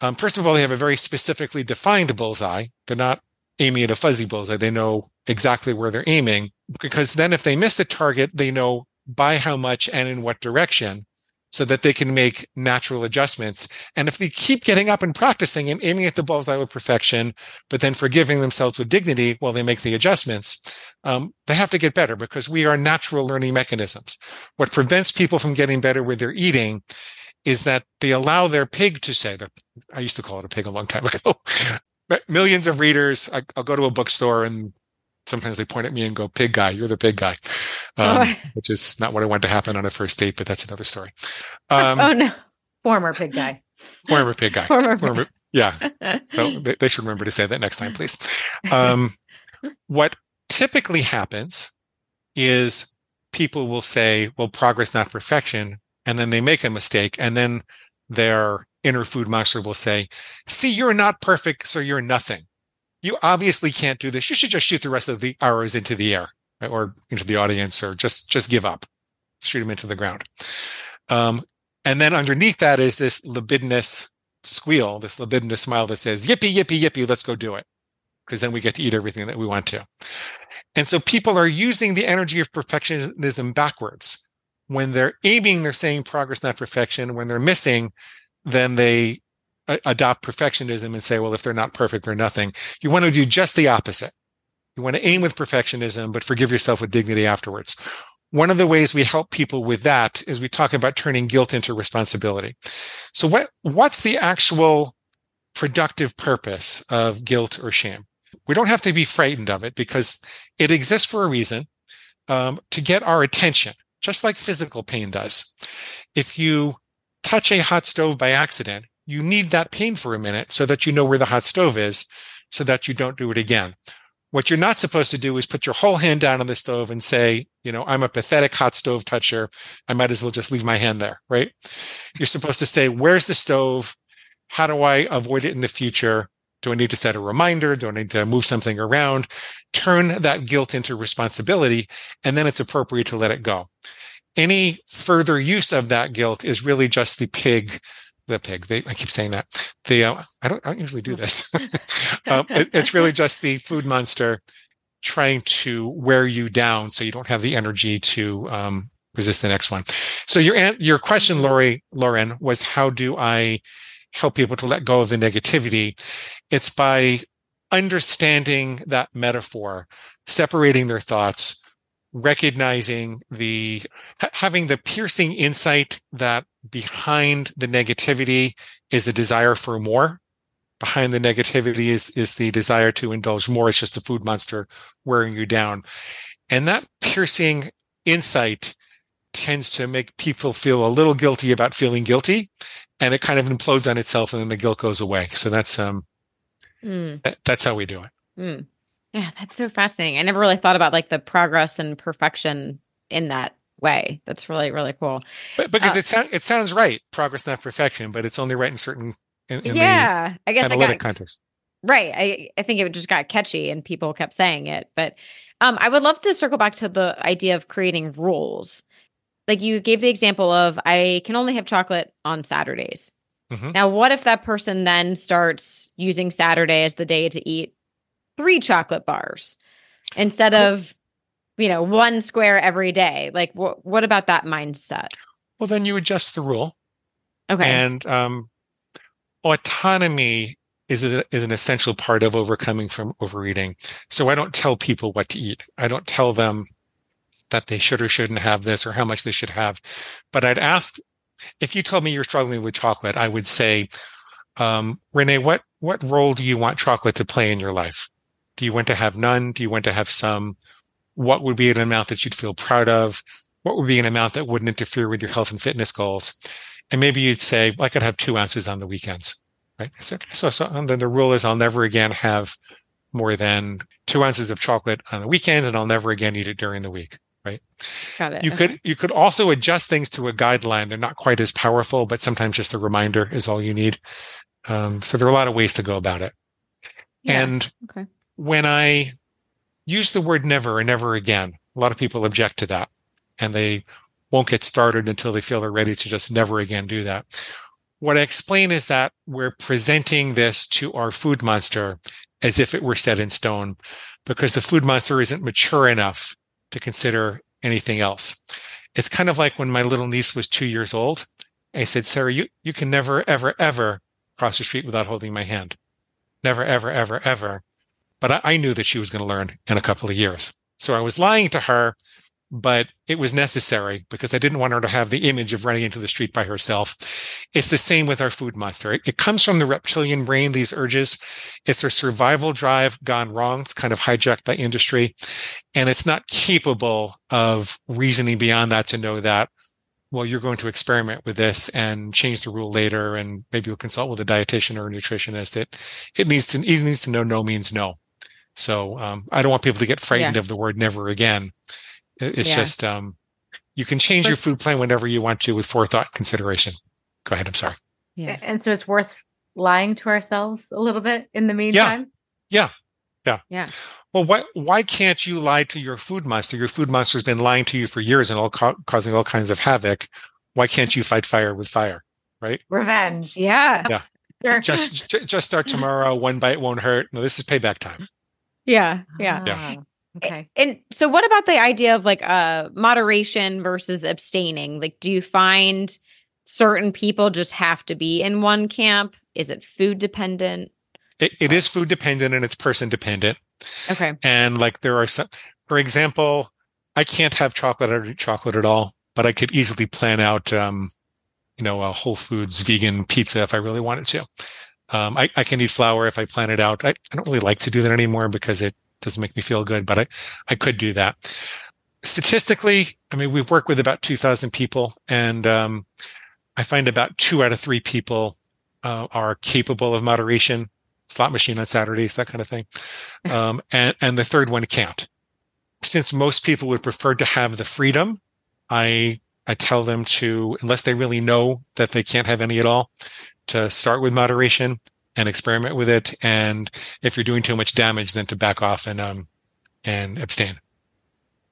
Um, first of all, they have a very specifically defined bullseye. They're not aiming at a fuzzy bullseye. They know exactly where they're aiming because then if they miss the target, they know by how much and in what direction so that they can make natural adjustments. And if they keep getting up and practicing and aiming at the bullseye with perfection, but then forgiving themselves with dignity while they make the adjustments, um, they have to get better because we are natural learning mechanisms. What prevents people from getting better with their eating is that they allow their pig to say that I used to call it a pig a long time ago. Millions of readers, I, will go to a bookstore and sometimes they point at me and go, pig guy, you're the pig guy um, oh. which is not what I want to happen on a first date, but that's another story. Um, oh no, former pig guy. Former pig guy. former, former yeah. So they, they, should remember to say that next time, please. Um, what typically happens is people will say, "Well, progress, not perfection," and then they make a mistake, and then their inner food monster will say, "See, you're not perfect, so you're nothing." You obviously can't do this. You should just shoot the rest of the arrows into the air or into the audience or just just give up. Shoot them into the ground. Um, and then underneath that is this libidinous squeal this libidinous smile that says yippee yippee yippee let's go do it. Because then we get to eat everything that we want to. And so people are using the energy of perfectionism backwards. When they're aiming they're saying progress not perfection. When they're missing then they adopt perfectionism and say well if they're not perfect they're nothing you want to do just the opposite you want to aim with perfectionism, but forgive yourself with dignity afterwards. One of the ways we help people with that is we talk about turning guilt into responsibility. So what, what's the actual productive purpose of guilt or shame? We don't have to be frightened of it because it exists for a reason um, to get our attention, just like physical pain does. If you touch a hot stove by accident, you need that pain for a minute so that you know where the hot stove is so that you don't do it again. What you're not supposed to do is put your whole hand down on the stove and say, you know, I'm a pathetic hot stove toucher. I might as well just leave my hand there, right? You're supposed to say, where's the stove? How do I avoid it in the future? Do I need to set a reminder? Do I need to move something around? Turn that guilt into responsibility, and then it's appropriate to let it go. Any further use of that guilt is really just the pig the pig. They, I keep saying that. The uh, I don't I don't usually do this. um, it, it's really just the food monster trying to wear you down so you don't have the energy to um, resist the next one. So your your question, Lori Lauren, was how do I help people to let go of the negativity? It's by understanding that metaphor, separating their thoughts, recognizing the having the piercing insight that behind the negativity is the desire for more. Behind the negativity is is the desire to indulge more. It's just a food monster wearing you down. And that piercing insight tends to make people feel a little guilty about feeling guilty and it kind of implodes on itself and then the guilt goes away. So that's um mm. that, that's how we do it. Mm. Yeah, that's so fascinating. I never really thought about like the progress and perfection in that way. That's really really cool. But because uh, it sounds it sounds right, progress not perfection, but it's only right in certain in, in yeah. I guess analytic I got, context. Right. I I think it just got catchy and people kept saying it. But um, I would love to circle back to the idea of creating rules. Like you gave the example of I can only have chocolate on Saturdays. Mm-hmm. Now, what if that person then starts using Saturday as the day to eat three chocolate bars instead of you know one square every day. Like wh- what about that mindset? Well then you adjust the rule. Okay. And um autonomy is, a, is an essential part of overcoming from overeating. So i don't tell people what to eat. I don't tell them that they should or shouldn't have this or how much they should have. But i'd ask if you told me you're struggling with chocolate i would say um, renee what what role do you want chocolate to play in your life do you want to have none? Do you want to have some? What would be an amount that you'd feel proud of? What would be an amount that wouldn't interfere with your health and fitness goals? And maybe you'd say, well, I could have two ounces on the weekends, right? So, so, so then the rule is I'll never again have more than two ounces of chocolate on the weekend and I'll never again eat it during the week. Right. Got it. You okay. could, you could also adjust things to a guideline. They're not quite as powerful, but sometimes just a reminder is all you need. Um, so there are a lot of ways to go about it. Yeah. And okay when I use the word never and never again, a lot of people object to that and they won't get started until they feel they're ready to just never again do that. What I explain is that we're presenting this to our food monster as if it were set in stone because the food monster isn't mature enough to consider anything else. It's kind of like when my little niece was two years old. I said, Sarah, you, you can never, ever, ever cross the street without holding my hand. Never, ever, ever, ever. But I, I knew that she was going to learn in a couple of years. So I was lying to her, but it was necessary because I didn't want her to have the image of running into the street by herself. It's the same with our food monster. It, it comes from the reptilian brain, these urges. It's a survival drive gone wrong. It's kind of hijacked by industry. And it's not capable of reasoning beyond that to know that well, you're going to experiment with this and change the rule later, and maybe you'll consult with a dietitian or a nutritionist. It it needs to it needs to know no means no. So um, I don't want people to get frightened yeah. of the word never again. It's yeah. just um, you can change your food plan whenever you want to with forethought and consideration. Go ahead. I'm sorry. Yeah. And so it's worth lying to ourselves a little bit in the meantime. Yeah. Yeah. Yeah. yeah. Well, why why can't you lie to your food monster? Your food monster has been lying to you for years and all ca- causing all kinds of havoc. Why can't you fight fire with fire? Right? Revenge. Yeah. Yeah. Sure. Just just start tomorrow. One bite won't hurt. No, this is payback time. Yeah. Yeah. yeah. Okay. And so what about the idea of like uh moderation versus abstaining? Like do you find certain people just have to be in one camp? Is it food dependent? It, it is food dependent and it's person dependent. Okay. And like there are some for example, I can't have chocolate or chocolate at all, but I could easily plan out um, you know, a Whole Foods vegan pizza if I really wanted to. Um, I, I, can eat flour if I plan it out. I, I, don't really like to do that anymore because it doesn't make me feel good, but I, I could do that. Statistically, I mean, we've worked with about 2000 people and, um, I find about two out of three people, uh, are capable of moderation, slot machine on Saturdays, that kind of thing. Um, and, and the third one can't. Since most people would prefer to have the freedom, I, I tell them to, unless they really know that they can't have any at all, to start with moderation and experiment with it. And if you're doing too much damage, then to back off and, um, and abstain.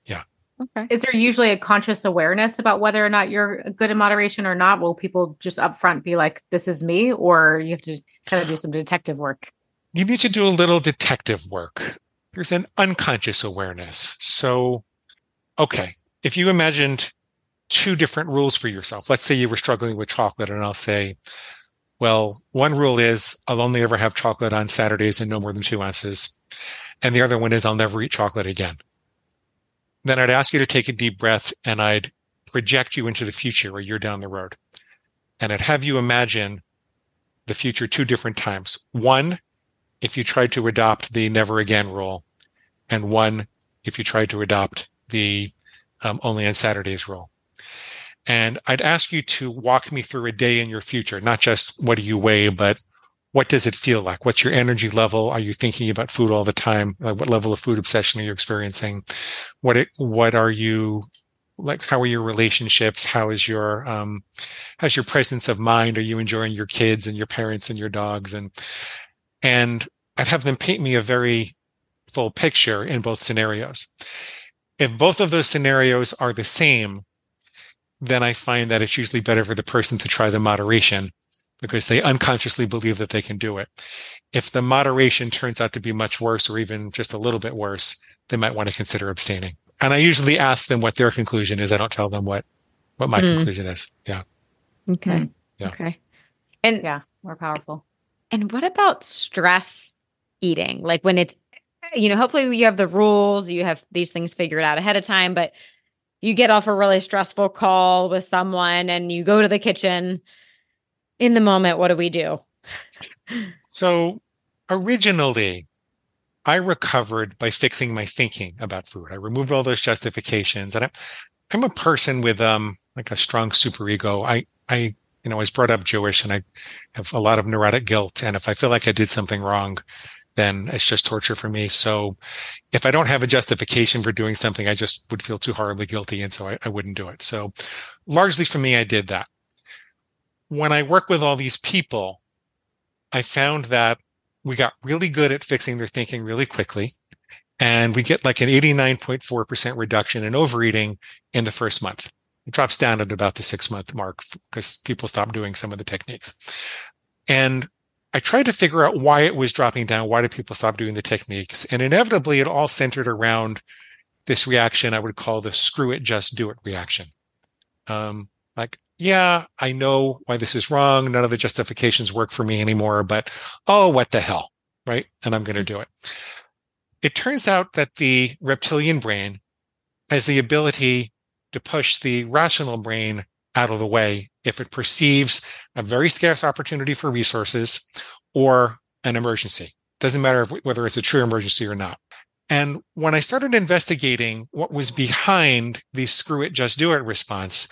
Yeah. Okay. Is there usually a conscious awareness about whether or not you're good in moderation or not? Will people just upfront be like, this is me? Or you have to kind of do some detective work? You need to do a little detective work. There's an unconscious awareness. So, okay, if you imagined two different rules for yourself, let's say you were struggling with chocolate, and I'll say, well, one rule is I'll only ever have chocolate on Saturdays and no more than two ounces. And the other one is I'll never eat chocolate again. Then I'd ask you to take a deep breath and I'd project you into the future where you're down the road. And I'd have you imagine the future two different times. One, if you tried to adopt the never again rule, and one, if you tried to adopt the um, only on Saturdays rule. And I'd ask you to walk me through a day in your future, not just what do you weigh, but what does it feel like? What's your energy level? Are you thinking about food all the time? Like what level of food obsession are you experiencing? What it, what are you like? How are your relationships? How is your um, how's your presence of mind? Are you enjoying your kids and your parents and your dogs? And and I'd have them paint me a very full picture in both scenarios. If both of those scenarios are the same, then I find that it's usually better for the person to try the moderation because they unconsciously believe that they can do it. If the moderation turns out to be much worse or even just a little bit worse, they might want to consider abstaining. And I usually ask them what their conclusion is. I don't tell them what what my mm. conclusion is. Yeah. Okay. Mm. Yeah. Okay. And yeah, more powerful. And what about stress eating? Like when it's you know, hopefully you have the rules, you have these things figured out ahead of time, but you get off a really stressful call with someone and you go to the kitchen in the moment, what do we do? so originally, I recovered by fixing my thinking about food. I removed all those justifications, and I'm, I'm a person with um like a strong superego. I I you know I was brought up Jewish, and I have a lot of neurotic guilt. And if I feel like I did something wrong, then it's just torture for me. So if I don't have a justification for doing something, I just would feel too horribly guilty. And so I, I wouldn't do it. So largely for me, I did that when I work with all these people, I found that we got really good at fixing their thinking really quickly. And we get like an 89.4% reduction in overeating in the first month. It drops down at about the six month mark because people stop doing some of the techniques. And I tried to figure out why it was dropping down. Why did people stop doing the techniques? And inevitably, it all centered around this reaction I would call the screw it, just do it reaction. Um, like yeah, I know why this is wrong. None of the justifications work for me anymore, but oh, what the hell, right? And I'm going to do it. It turns out that the reptilian brain has the ability to push the rational brain out of the way if it perceives a very scarce opportunity for resources or an emergency. Doesn't matter if, whether it's a true emergency or not. And when I started investigating what was behind the screw it, just do it response,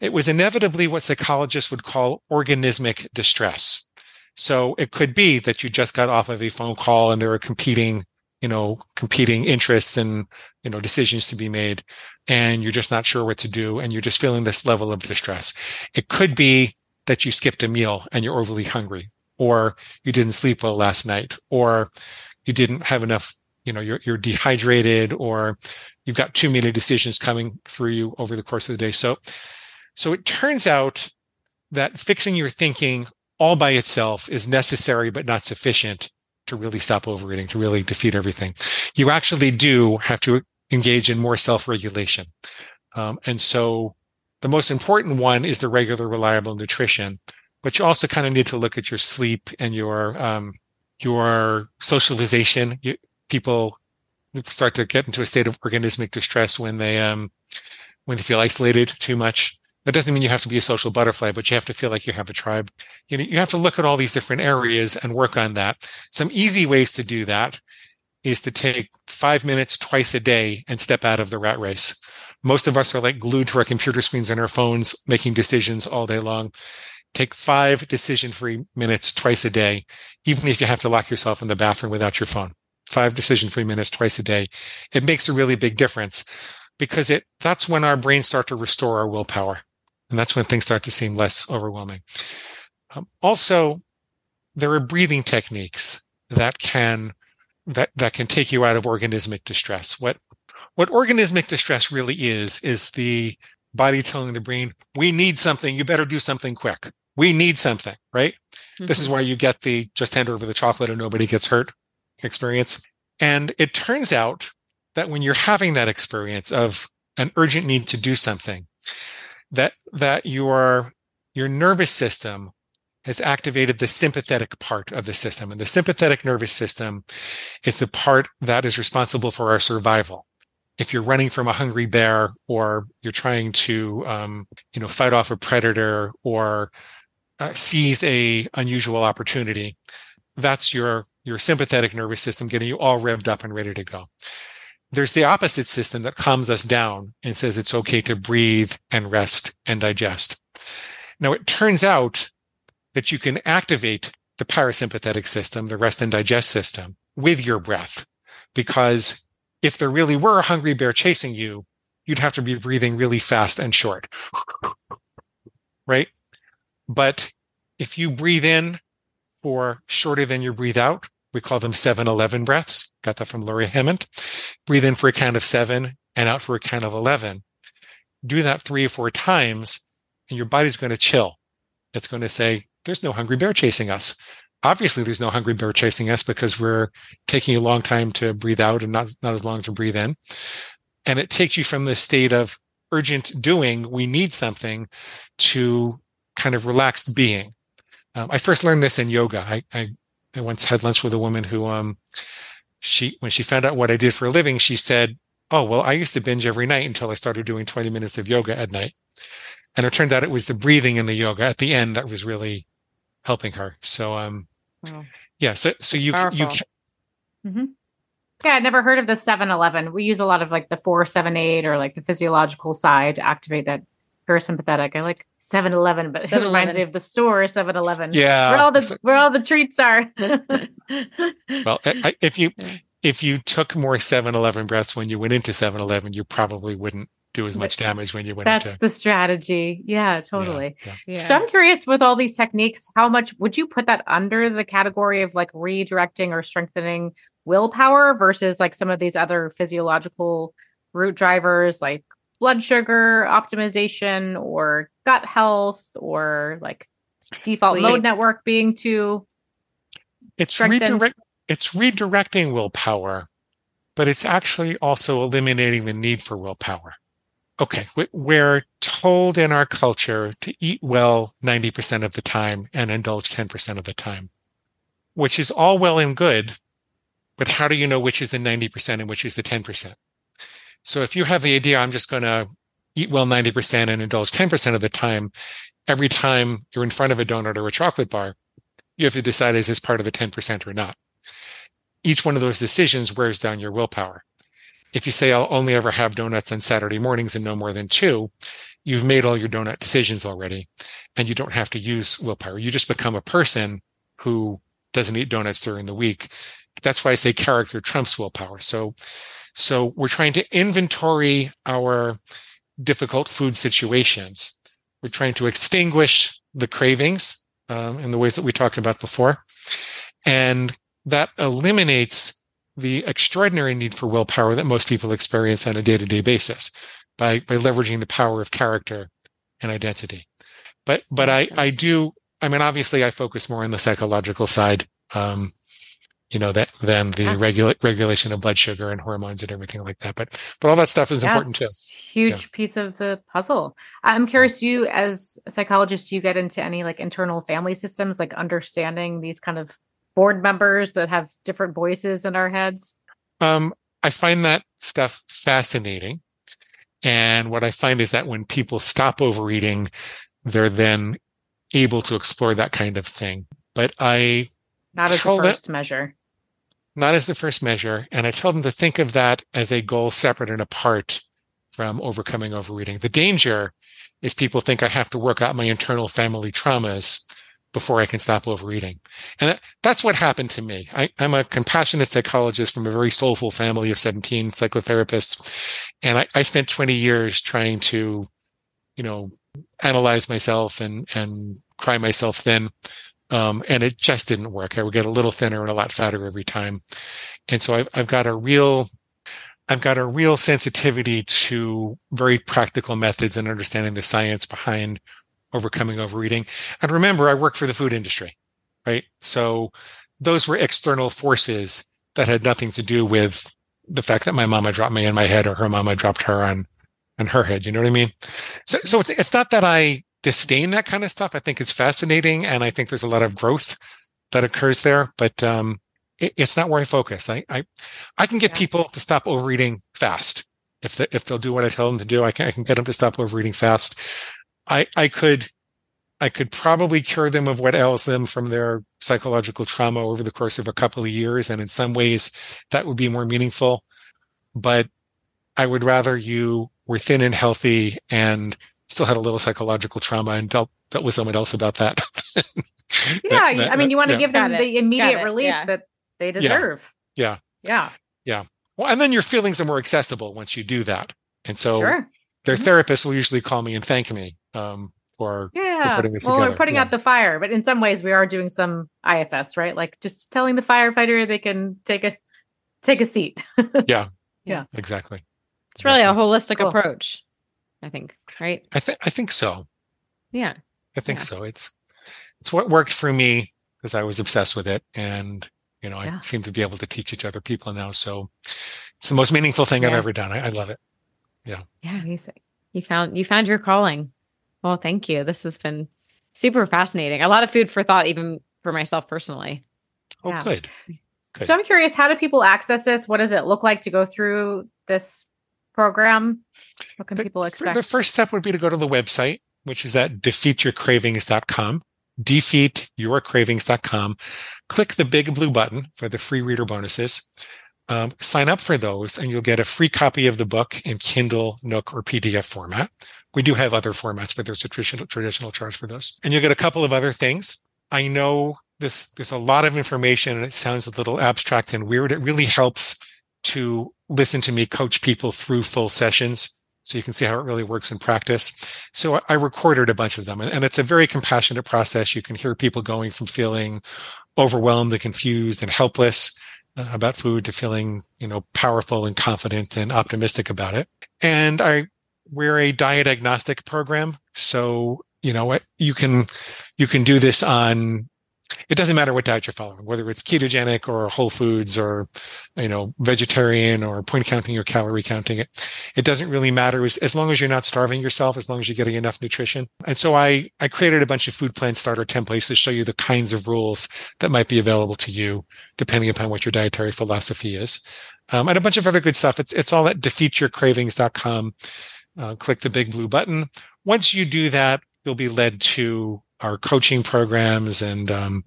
it was inevitably what psychologists would call organismic distress. So it could be that you just got off of a phone call and there are competing, you know, competing interests and, you know, decisions to be made and you're just not sure what to do and you're just feeling this level of distress. It could be that you skipped a meal and you're overly hungry or you didn't sleep well last night or you didn't have enough you know you're, you're dehydrated or you've got too many decisions coming through you over the course of the day so so it turns out that fixing your thinking all by itself is necessary, but not sufficient to really stop overeating, to really defeat everything. You actually do have to engage in more self-regulation. Um, and so the most important one is the regular, reliable nutrition, but you also kind of need to look at your sleep and your, um, your socialization. You, people start to get into a state of organismic distress when they, um, when they feel isolated too much. That doesn't mean you have to be a social butterfly, but you have to feel like you have a tribe. You know, you have to look at all these different areas and work on that. Some easy ways to do that is to take five minutes twice a day and step out of the rat race. Most of us are like glued to our computer screens and our phones, making decisions all day long. Take five decision free minutes twice a day, even if you have to lock yourself in the bathroom without your phone. Five decision free minutes twice a day. It makes a really big difference because it, that's when our brains start to restore our willpower. And that's when things start to seem less overwhelming. Um, also, there are breathing techniques that can that that can take you out of organismic distress. What what organismic distress really is, is the body telling the brain, we need something. You better do something quick. We need something, right? Mm-hmm. This is mm-hmm. why you get the just hand over the chocolate and nobody gets hurt experience. And it turns out that when you're having that experience of an urgent need to do something, that, that your, your nervous system has activated the sympathetic part of the system. And the sympathetic nervous system is the part that is responsible for our survival. If you're running from a hungry bear or you're trying to, um, you know, fight off a predator or uh, seize a unusual opportunity, that's your, your sympathetic nervous system getting you all revved up and ready to go. There's the opposite system that calms us down and says it's okay to breathe and rest and digest. Now, it turns out that you can activate the parasympathetic system, the rest and digest system with your breath. Because if there really were a hungry bear chasing you, you'd have to be breathing really fast and short. right? But if you breathe in for shorter than you breathe out, we call them 7-11 breaths. Got that from Laurie Hammond. Breathe in for a count of seven and out for a count of 11. Do that three or four times and your body's going to chill. It's going to say, there's no hungry bear chasing us. Obviously, there's no hungry bear chasing us because we're taking a long time to breathe out and not, not as long to breathe in. And it takes you from the state of urgent doing, we need something to kind of relaxed being. Um, I first learned this in yoga. I, I, I once had lunch with a woman who, um, she, when she found out what I did for a living, she said, Oh, well, I used to binge every night until I started doing 20 minutes of yoga at night. And it turned out it was the breathing and the yoga at the end that was really helping her. So, um, wow. yeah. So, so you, Powerful. you, mm-hmm. yeah, I'd never heard of the 7-Eleven. We use a lot of like the 478 or like the physiological side to activate that parasympathetic. I like 7-Eleven, but 7-Eleven. it reminds me of the store 7-Eleven. Yeah. Where all the, where all the treats are. well, I, if you, if you took more 7-Eleven breaths when you went into 7-Eleven, you probably wouldn't do as much damage when you went that's into. the strategy yeah totally yeah, yeah. so i'm curious with all these techniques how much would you put that under the category of like redirecting or strengthening willpower versus like some of these other physiological root drivers like blood sugar optimization or gut health or like default Sleep. mode network being too it's redirect it's redirecting willpower but it's actually also eliminating the need for willpower okay, we're told in our culture to eat well 90% of the time and indulge 10% of the time, which is all well and good. But how do you know which is the 90% and which is the 10%? So if you have the idea, I'm just going to eat well 90% and indulge 10% of the time, every time you're in front of a donut or a chocolate bar, you have to decide is this part of the 10% or not. Each one of those decisions wears down your willpower if you say I'll only ever have donuts on Saturday mornings and no more than two, you've made all your donut decisions already and you don't have to use willpower. You just become a person who doesn't eat donuts during the week. That's why I say character trumps willpower. So, so we're trying to inventory our difficult food situations. We're trying to extinguish the cravings um, in the ways that we talked about before. And that eliminates the extraordinary need for willpower that most people experience on a day-to-day basis by by leveraging the power of character and identity. But but I I do I mean obviously I focus more on the psychological side. Um, you know that than the regula- regulation of blood sugar and hormones and everything like that. But but all that stuff is important too. Huge yeah. piece of the puzzle. I'm curious, you as a psychologist, do you get into any like internal family systems, like understanding these kind of board members that have different voices in our heads? Um, I find that stuff fascinating. And what I find is that when people stop overeating, they're then able to explore that kind of thing. But I not as the first them, measure. Not as the first measure. And I tell them to think of that as a goal separate and apart from overcoming overeating. The danger is people think I have to work out my internal family traumas before I can stop overeating. And that's what happened to me. I, am a compassionate psychologist from a very soulful family of 17 psychotherapists. And I, I spent 20 years trying to, you know, analyze myself and, and cry myself thin. Um, and it just didn't work. I would get a little thinner and a lot fatter every time. And so I've, I've got a real, I've got a real sensitivity to very practical methods and understanding the science behind overcoming overeating. And remember, I work for the food industry, right? So those were external forces that had nothing to do with the fact that my mama dropped me in my head or her mama dropped her on, on her head. You know what I mean? So, so it's, it's not that I disdain that kind of stuff. I think it's fascinating. And I think there's a lot of growth that occurs there, but, um, it, it's not where I focus. I, I, I can get yeah. people to stop overeating fast. If they, if they'll do what I tell them to do, I can, I can get them to stop overeating fast. I, I could, I could probably cure them of what ails them from their psychological trauma over the course of a couple of years. And in some ways that would be more meaningful, but I would rather you were thin and healthy and still had a little psychological trauma and dealt, dealt with someone else about that. yeah. That, that, I mean, you want to yeah. give them the immediate relief yeah. that they deserve. Yeah. Yeah. Yeah. Well, and then your feelings are more accessible once you do that. And so sure. their mm-hmm. therapist will usually call me and thank me um, for, yeah. For putting this well, together. we're putting yeah. out the fire, but in some ways we are doing some IFS, right? Like just telling the firefighter they can take a take a seat. yeah. Yeah. Exactly. It's really a holistic cool. approach, I think, right? I think I think so. Yeah. I think yeah. so. It's it's what worked for me because I was obsessed with it and you know, yeah. I seem to be able to teach it to other people now. So it's the most meaningful thing yeah. I've ever done. I, I, love it. Yeah. Yeah. You found, you found your calling. Well, thank you. This has been super fascinating. A lot of food for thought, even for myself personally. Oh, yeah. good. good. So I'm curious, how do people access this? What does it look like to go through this program? What can the, people expect? The first step would be to go to the website, which is at defeatyourcravings.com defeatyourcravings.com. Click the big blue button for the free reader bonuses. Um, sign up for those and you'll get a free copy of the book in Kindle, Nook, or PDF format. We do have other formats, but there's a traditional, traditional charge for those. And you'll get a couple of other things. I know this, there's a lot of information and it sounds a little abstract and weird. It really helps to listen to me coach people through full sessions so you can see how it really works in practice. So I recorded a bunch of them and it's a very compassionate process. You can hear people going from feeling overwhelmed and confused and helpless uh, about food to feeling, you know, powerful and confident and optimistic about it. And I, we're a diet agnostic program. So, you know, you can, you can do this on it doesn't matter what diet you're following, whether it's ketogenic or whole foods or, you know, vegetarian or point counting or calorie counting. It, it doesn't really matter as, as long as you're not starving yourself, as long as you're getting enough nutrition. And so I, I created a bunch of food plan starter templates to show you the kinds of rules that might be available to you, depending upon what your dietary philosophy is. Um, and a bunch of other good stuff. It's, it's all at defeatyourcravings.com. Uh, click the big blue button. Once you do that, you'll be led to our coaching programs and, um,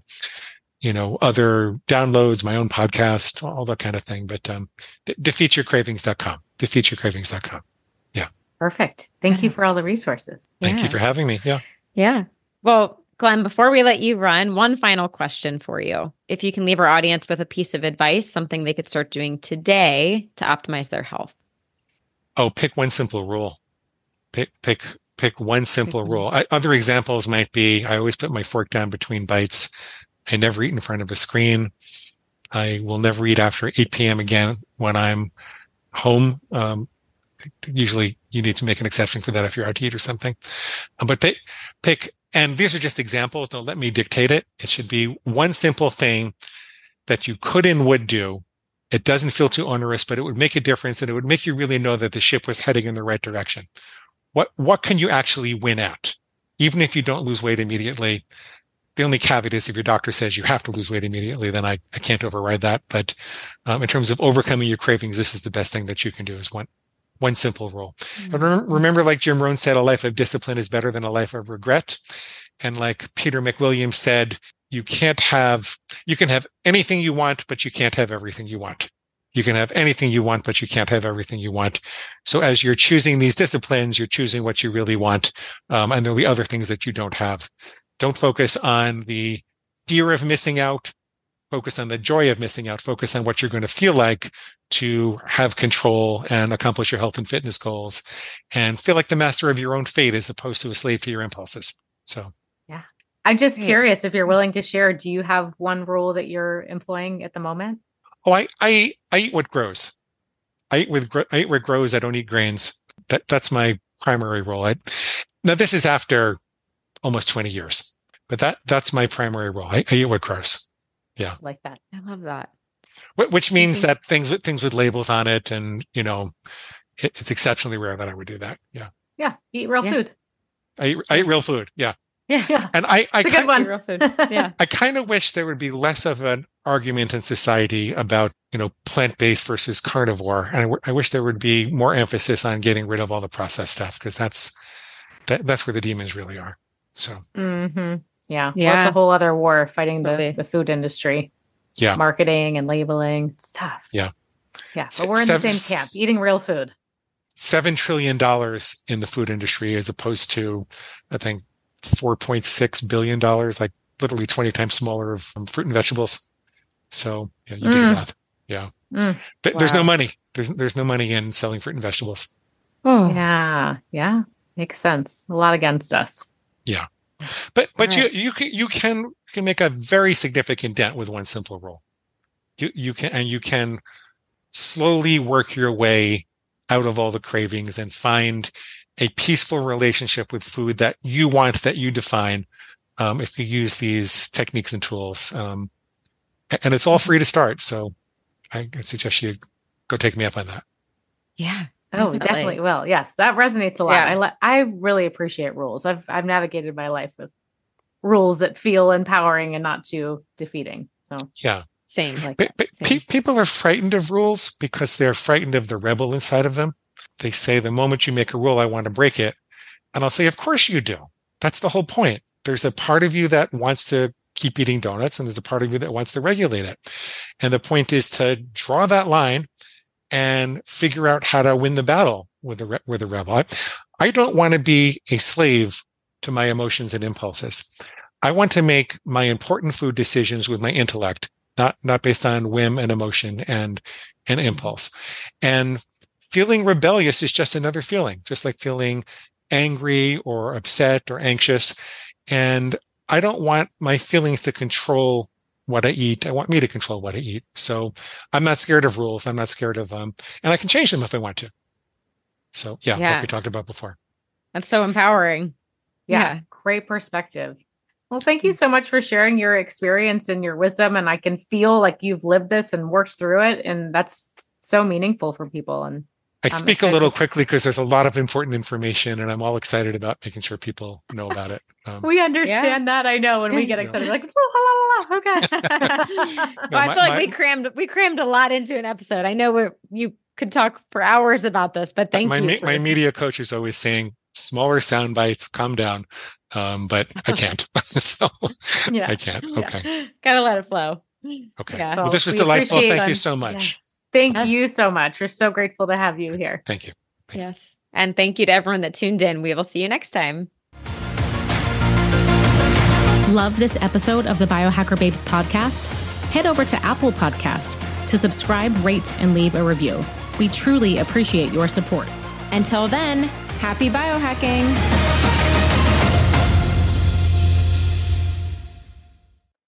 you know, other downloads, my own podcast, all that kind of thing. But, um, defeatyourcravings.com, defeatyourcravings.com. Yeah. Perfect. Thank you for all the resources. Thank yeah. you for having me. Yeah. Yeah. Well, Glenn, before we let you run, one final question for you. If you can leave our audience with a piece of advice, something they could start doing today to optimize their health. Oh, pick one simple rule. Pick pick pick one simple rule. I, other examples might be I always put my fork down between bites. I never eat in front of a screen. I will never eat after 8 p.m. again when I'm home. Um, usually you need to make an exception for that if you're out to eat or something. Um, but pick, pick, and these are just examples. Don't let me dictate it. It should be one simple thing that you could and would do. It doesn't feel too onerous, but it would make a difference and it would make you really know that the ship was heading in the right direction what what can you actually win at even if you don't lose weight immediately the only caveat is if your doctor says you have to lose weight immediately then i, I can't override that. But um, in terms of overcoming your cravings this is the best thing that you can do is one one simple rule. Mm-hmm. remember like jim rohn said a life of discipline is better than a life of regret. And like peter mcwilliams said you can't have you can have anything you want but you can't have everything you want you can have anything you want, but you can't have everything you want. So as you're choosing these disciplines, you're choosing what you really want. Um, and there'll be other things that you don't have. Don't focus on the fear of missing out. Focus on the joy of missing out. Focus on what you're going to feel like to have control and accomplish your health and fitness goals and feel like the master of your own fate as opposed to a slave to your impulses. So. Yeah. I'm just curious if you're willing to share. Do you have one rule that you're employing at the moment? Oh, I, I, I eat what grows. I eat with I eat what grows. I don't eat grains. That that's my primary role. I, now this is after almost 20 years, but that that's my primary role. I, I eat what grows. Yeah, like that. I love that. Which means Mhm. that things with things with labels on it, and you know, it, it's exceptionally rare that I would do that. Yeah, Yeah, eat real Yeah. food. I eat, I eat real food. Yeah, Yeah. Yeah, and I I It's a good kind, one. Real food. Yeah. I kind of wish there would be less of an argument in society about you know plant based versus carnivore, and I, w- I wish there would be more emphasis on getting rid of all the processed stuff because that's that that's where the demons really are. So hmm Yeah. Well, it's Yeah. a whole other war fighting the, Totally. the food industry. Yeah. Marketing and labeling. It's tough. Yeah. Yeah. Se- But we're in the same camp, eating real food. seven trillion dollars in the food industry as opposed to I think four point six billion dollars, like literally twenty times smaller of um, fruit and vegetables. So yeah, you do the Mm. math. Yeah, Mm. Th- there's no money. There's there's no money in selling fruit and vegetables. Oh. Yeah. Yeah. Makes sense. A lot against us. Yeah, but but Right. you you can you can you can make a very significant dent with one simple rule. You you can and you can slowly work your way out of all the cravings and find a peaceful relationship with food that you want that you define um, if you use these techniques and tools. Um, a- and it's all free to start. So I, I suggest you go take me up on that. Yeah. Oh, Definitely. definitely will. Yes, that resonates a lot. Yeah. I li- I really appreciate rules. I've I've navigated my life with rules that feel empowering and not too defeating. So Yeah. Same. like Pe- that. pe- Same. pe- people are frightened of rules because they're frightened of the rebel inside of them. They say the moment you make a rule, I want to break it. And I'll say, of course you do. That's the whole point. There's a part of you that wants to keep eating donuts and there's a part of you that wants to regulate it. And the point is to draw that line and figure out how to win the battle with the, with the rebel. I, I don't want to be a slave to my emotions and impulses. I want to make my important food decisions with my intellect not not based on whim and emotion and and impulse and feeling rebellious is just another feeling just like feeling angry or upset or anxious and i don't want my feelings to control what i eat i want me to control what i eat so i'm not scared of rules i'm not scared of um and i can change them if i want to so yeah, Yeah. like we talked about before That's so empowering. yeah, Yeah. great perspective. Well, thank you so much for sharing your experience and your wisdom. And I can feel like you've lived this and worked through it. And that's so meaningful for people. And i I'm speak a little quickly because there's a lot of important information and i'm all excited about making sure people know about it um, we understand that. I know when we get excited, like, oh, la, la, la, oh gosh. Well, I my- feel like my- we crammed we crammed a lot into an episode. I know we you could talk for hours about this, but thank my you. for- my media coach is always saying smaller sound bites calm down um but i can't so Yeah. i can't Yeah. okay Gotta let it flow. okay Yeah. well Well, this was we delightful appreciate thank you so much Yes. Thank Yes. you so much. We're so grateful to have you here. thank you Yes. And thank you to everyone that tuned in. We will see you next time. Love this episode of the Biohacker Babes podcast? Head over to Apple Podcast to subscribe, rate, and leave a review. We truly appreciate your support. Until then, happy biohacking.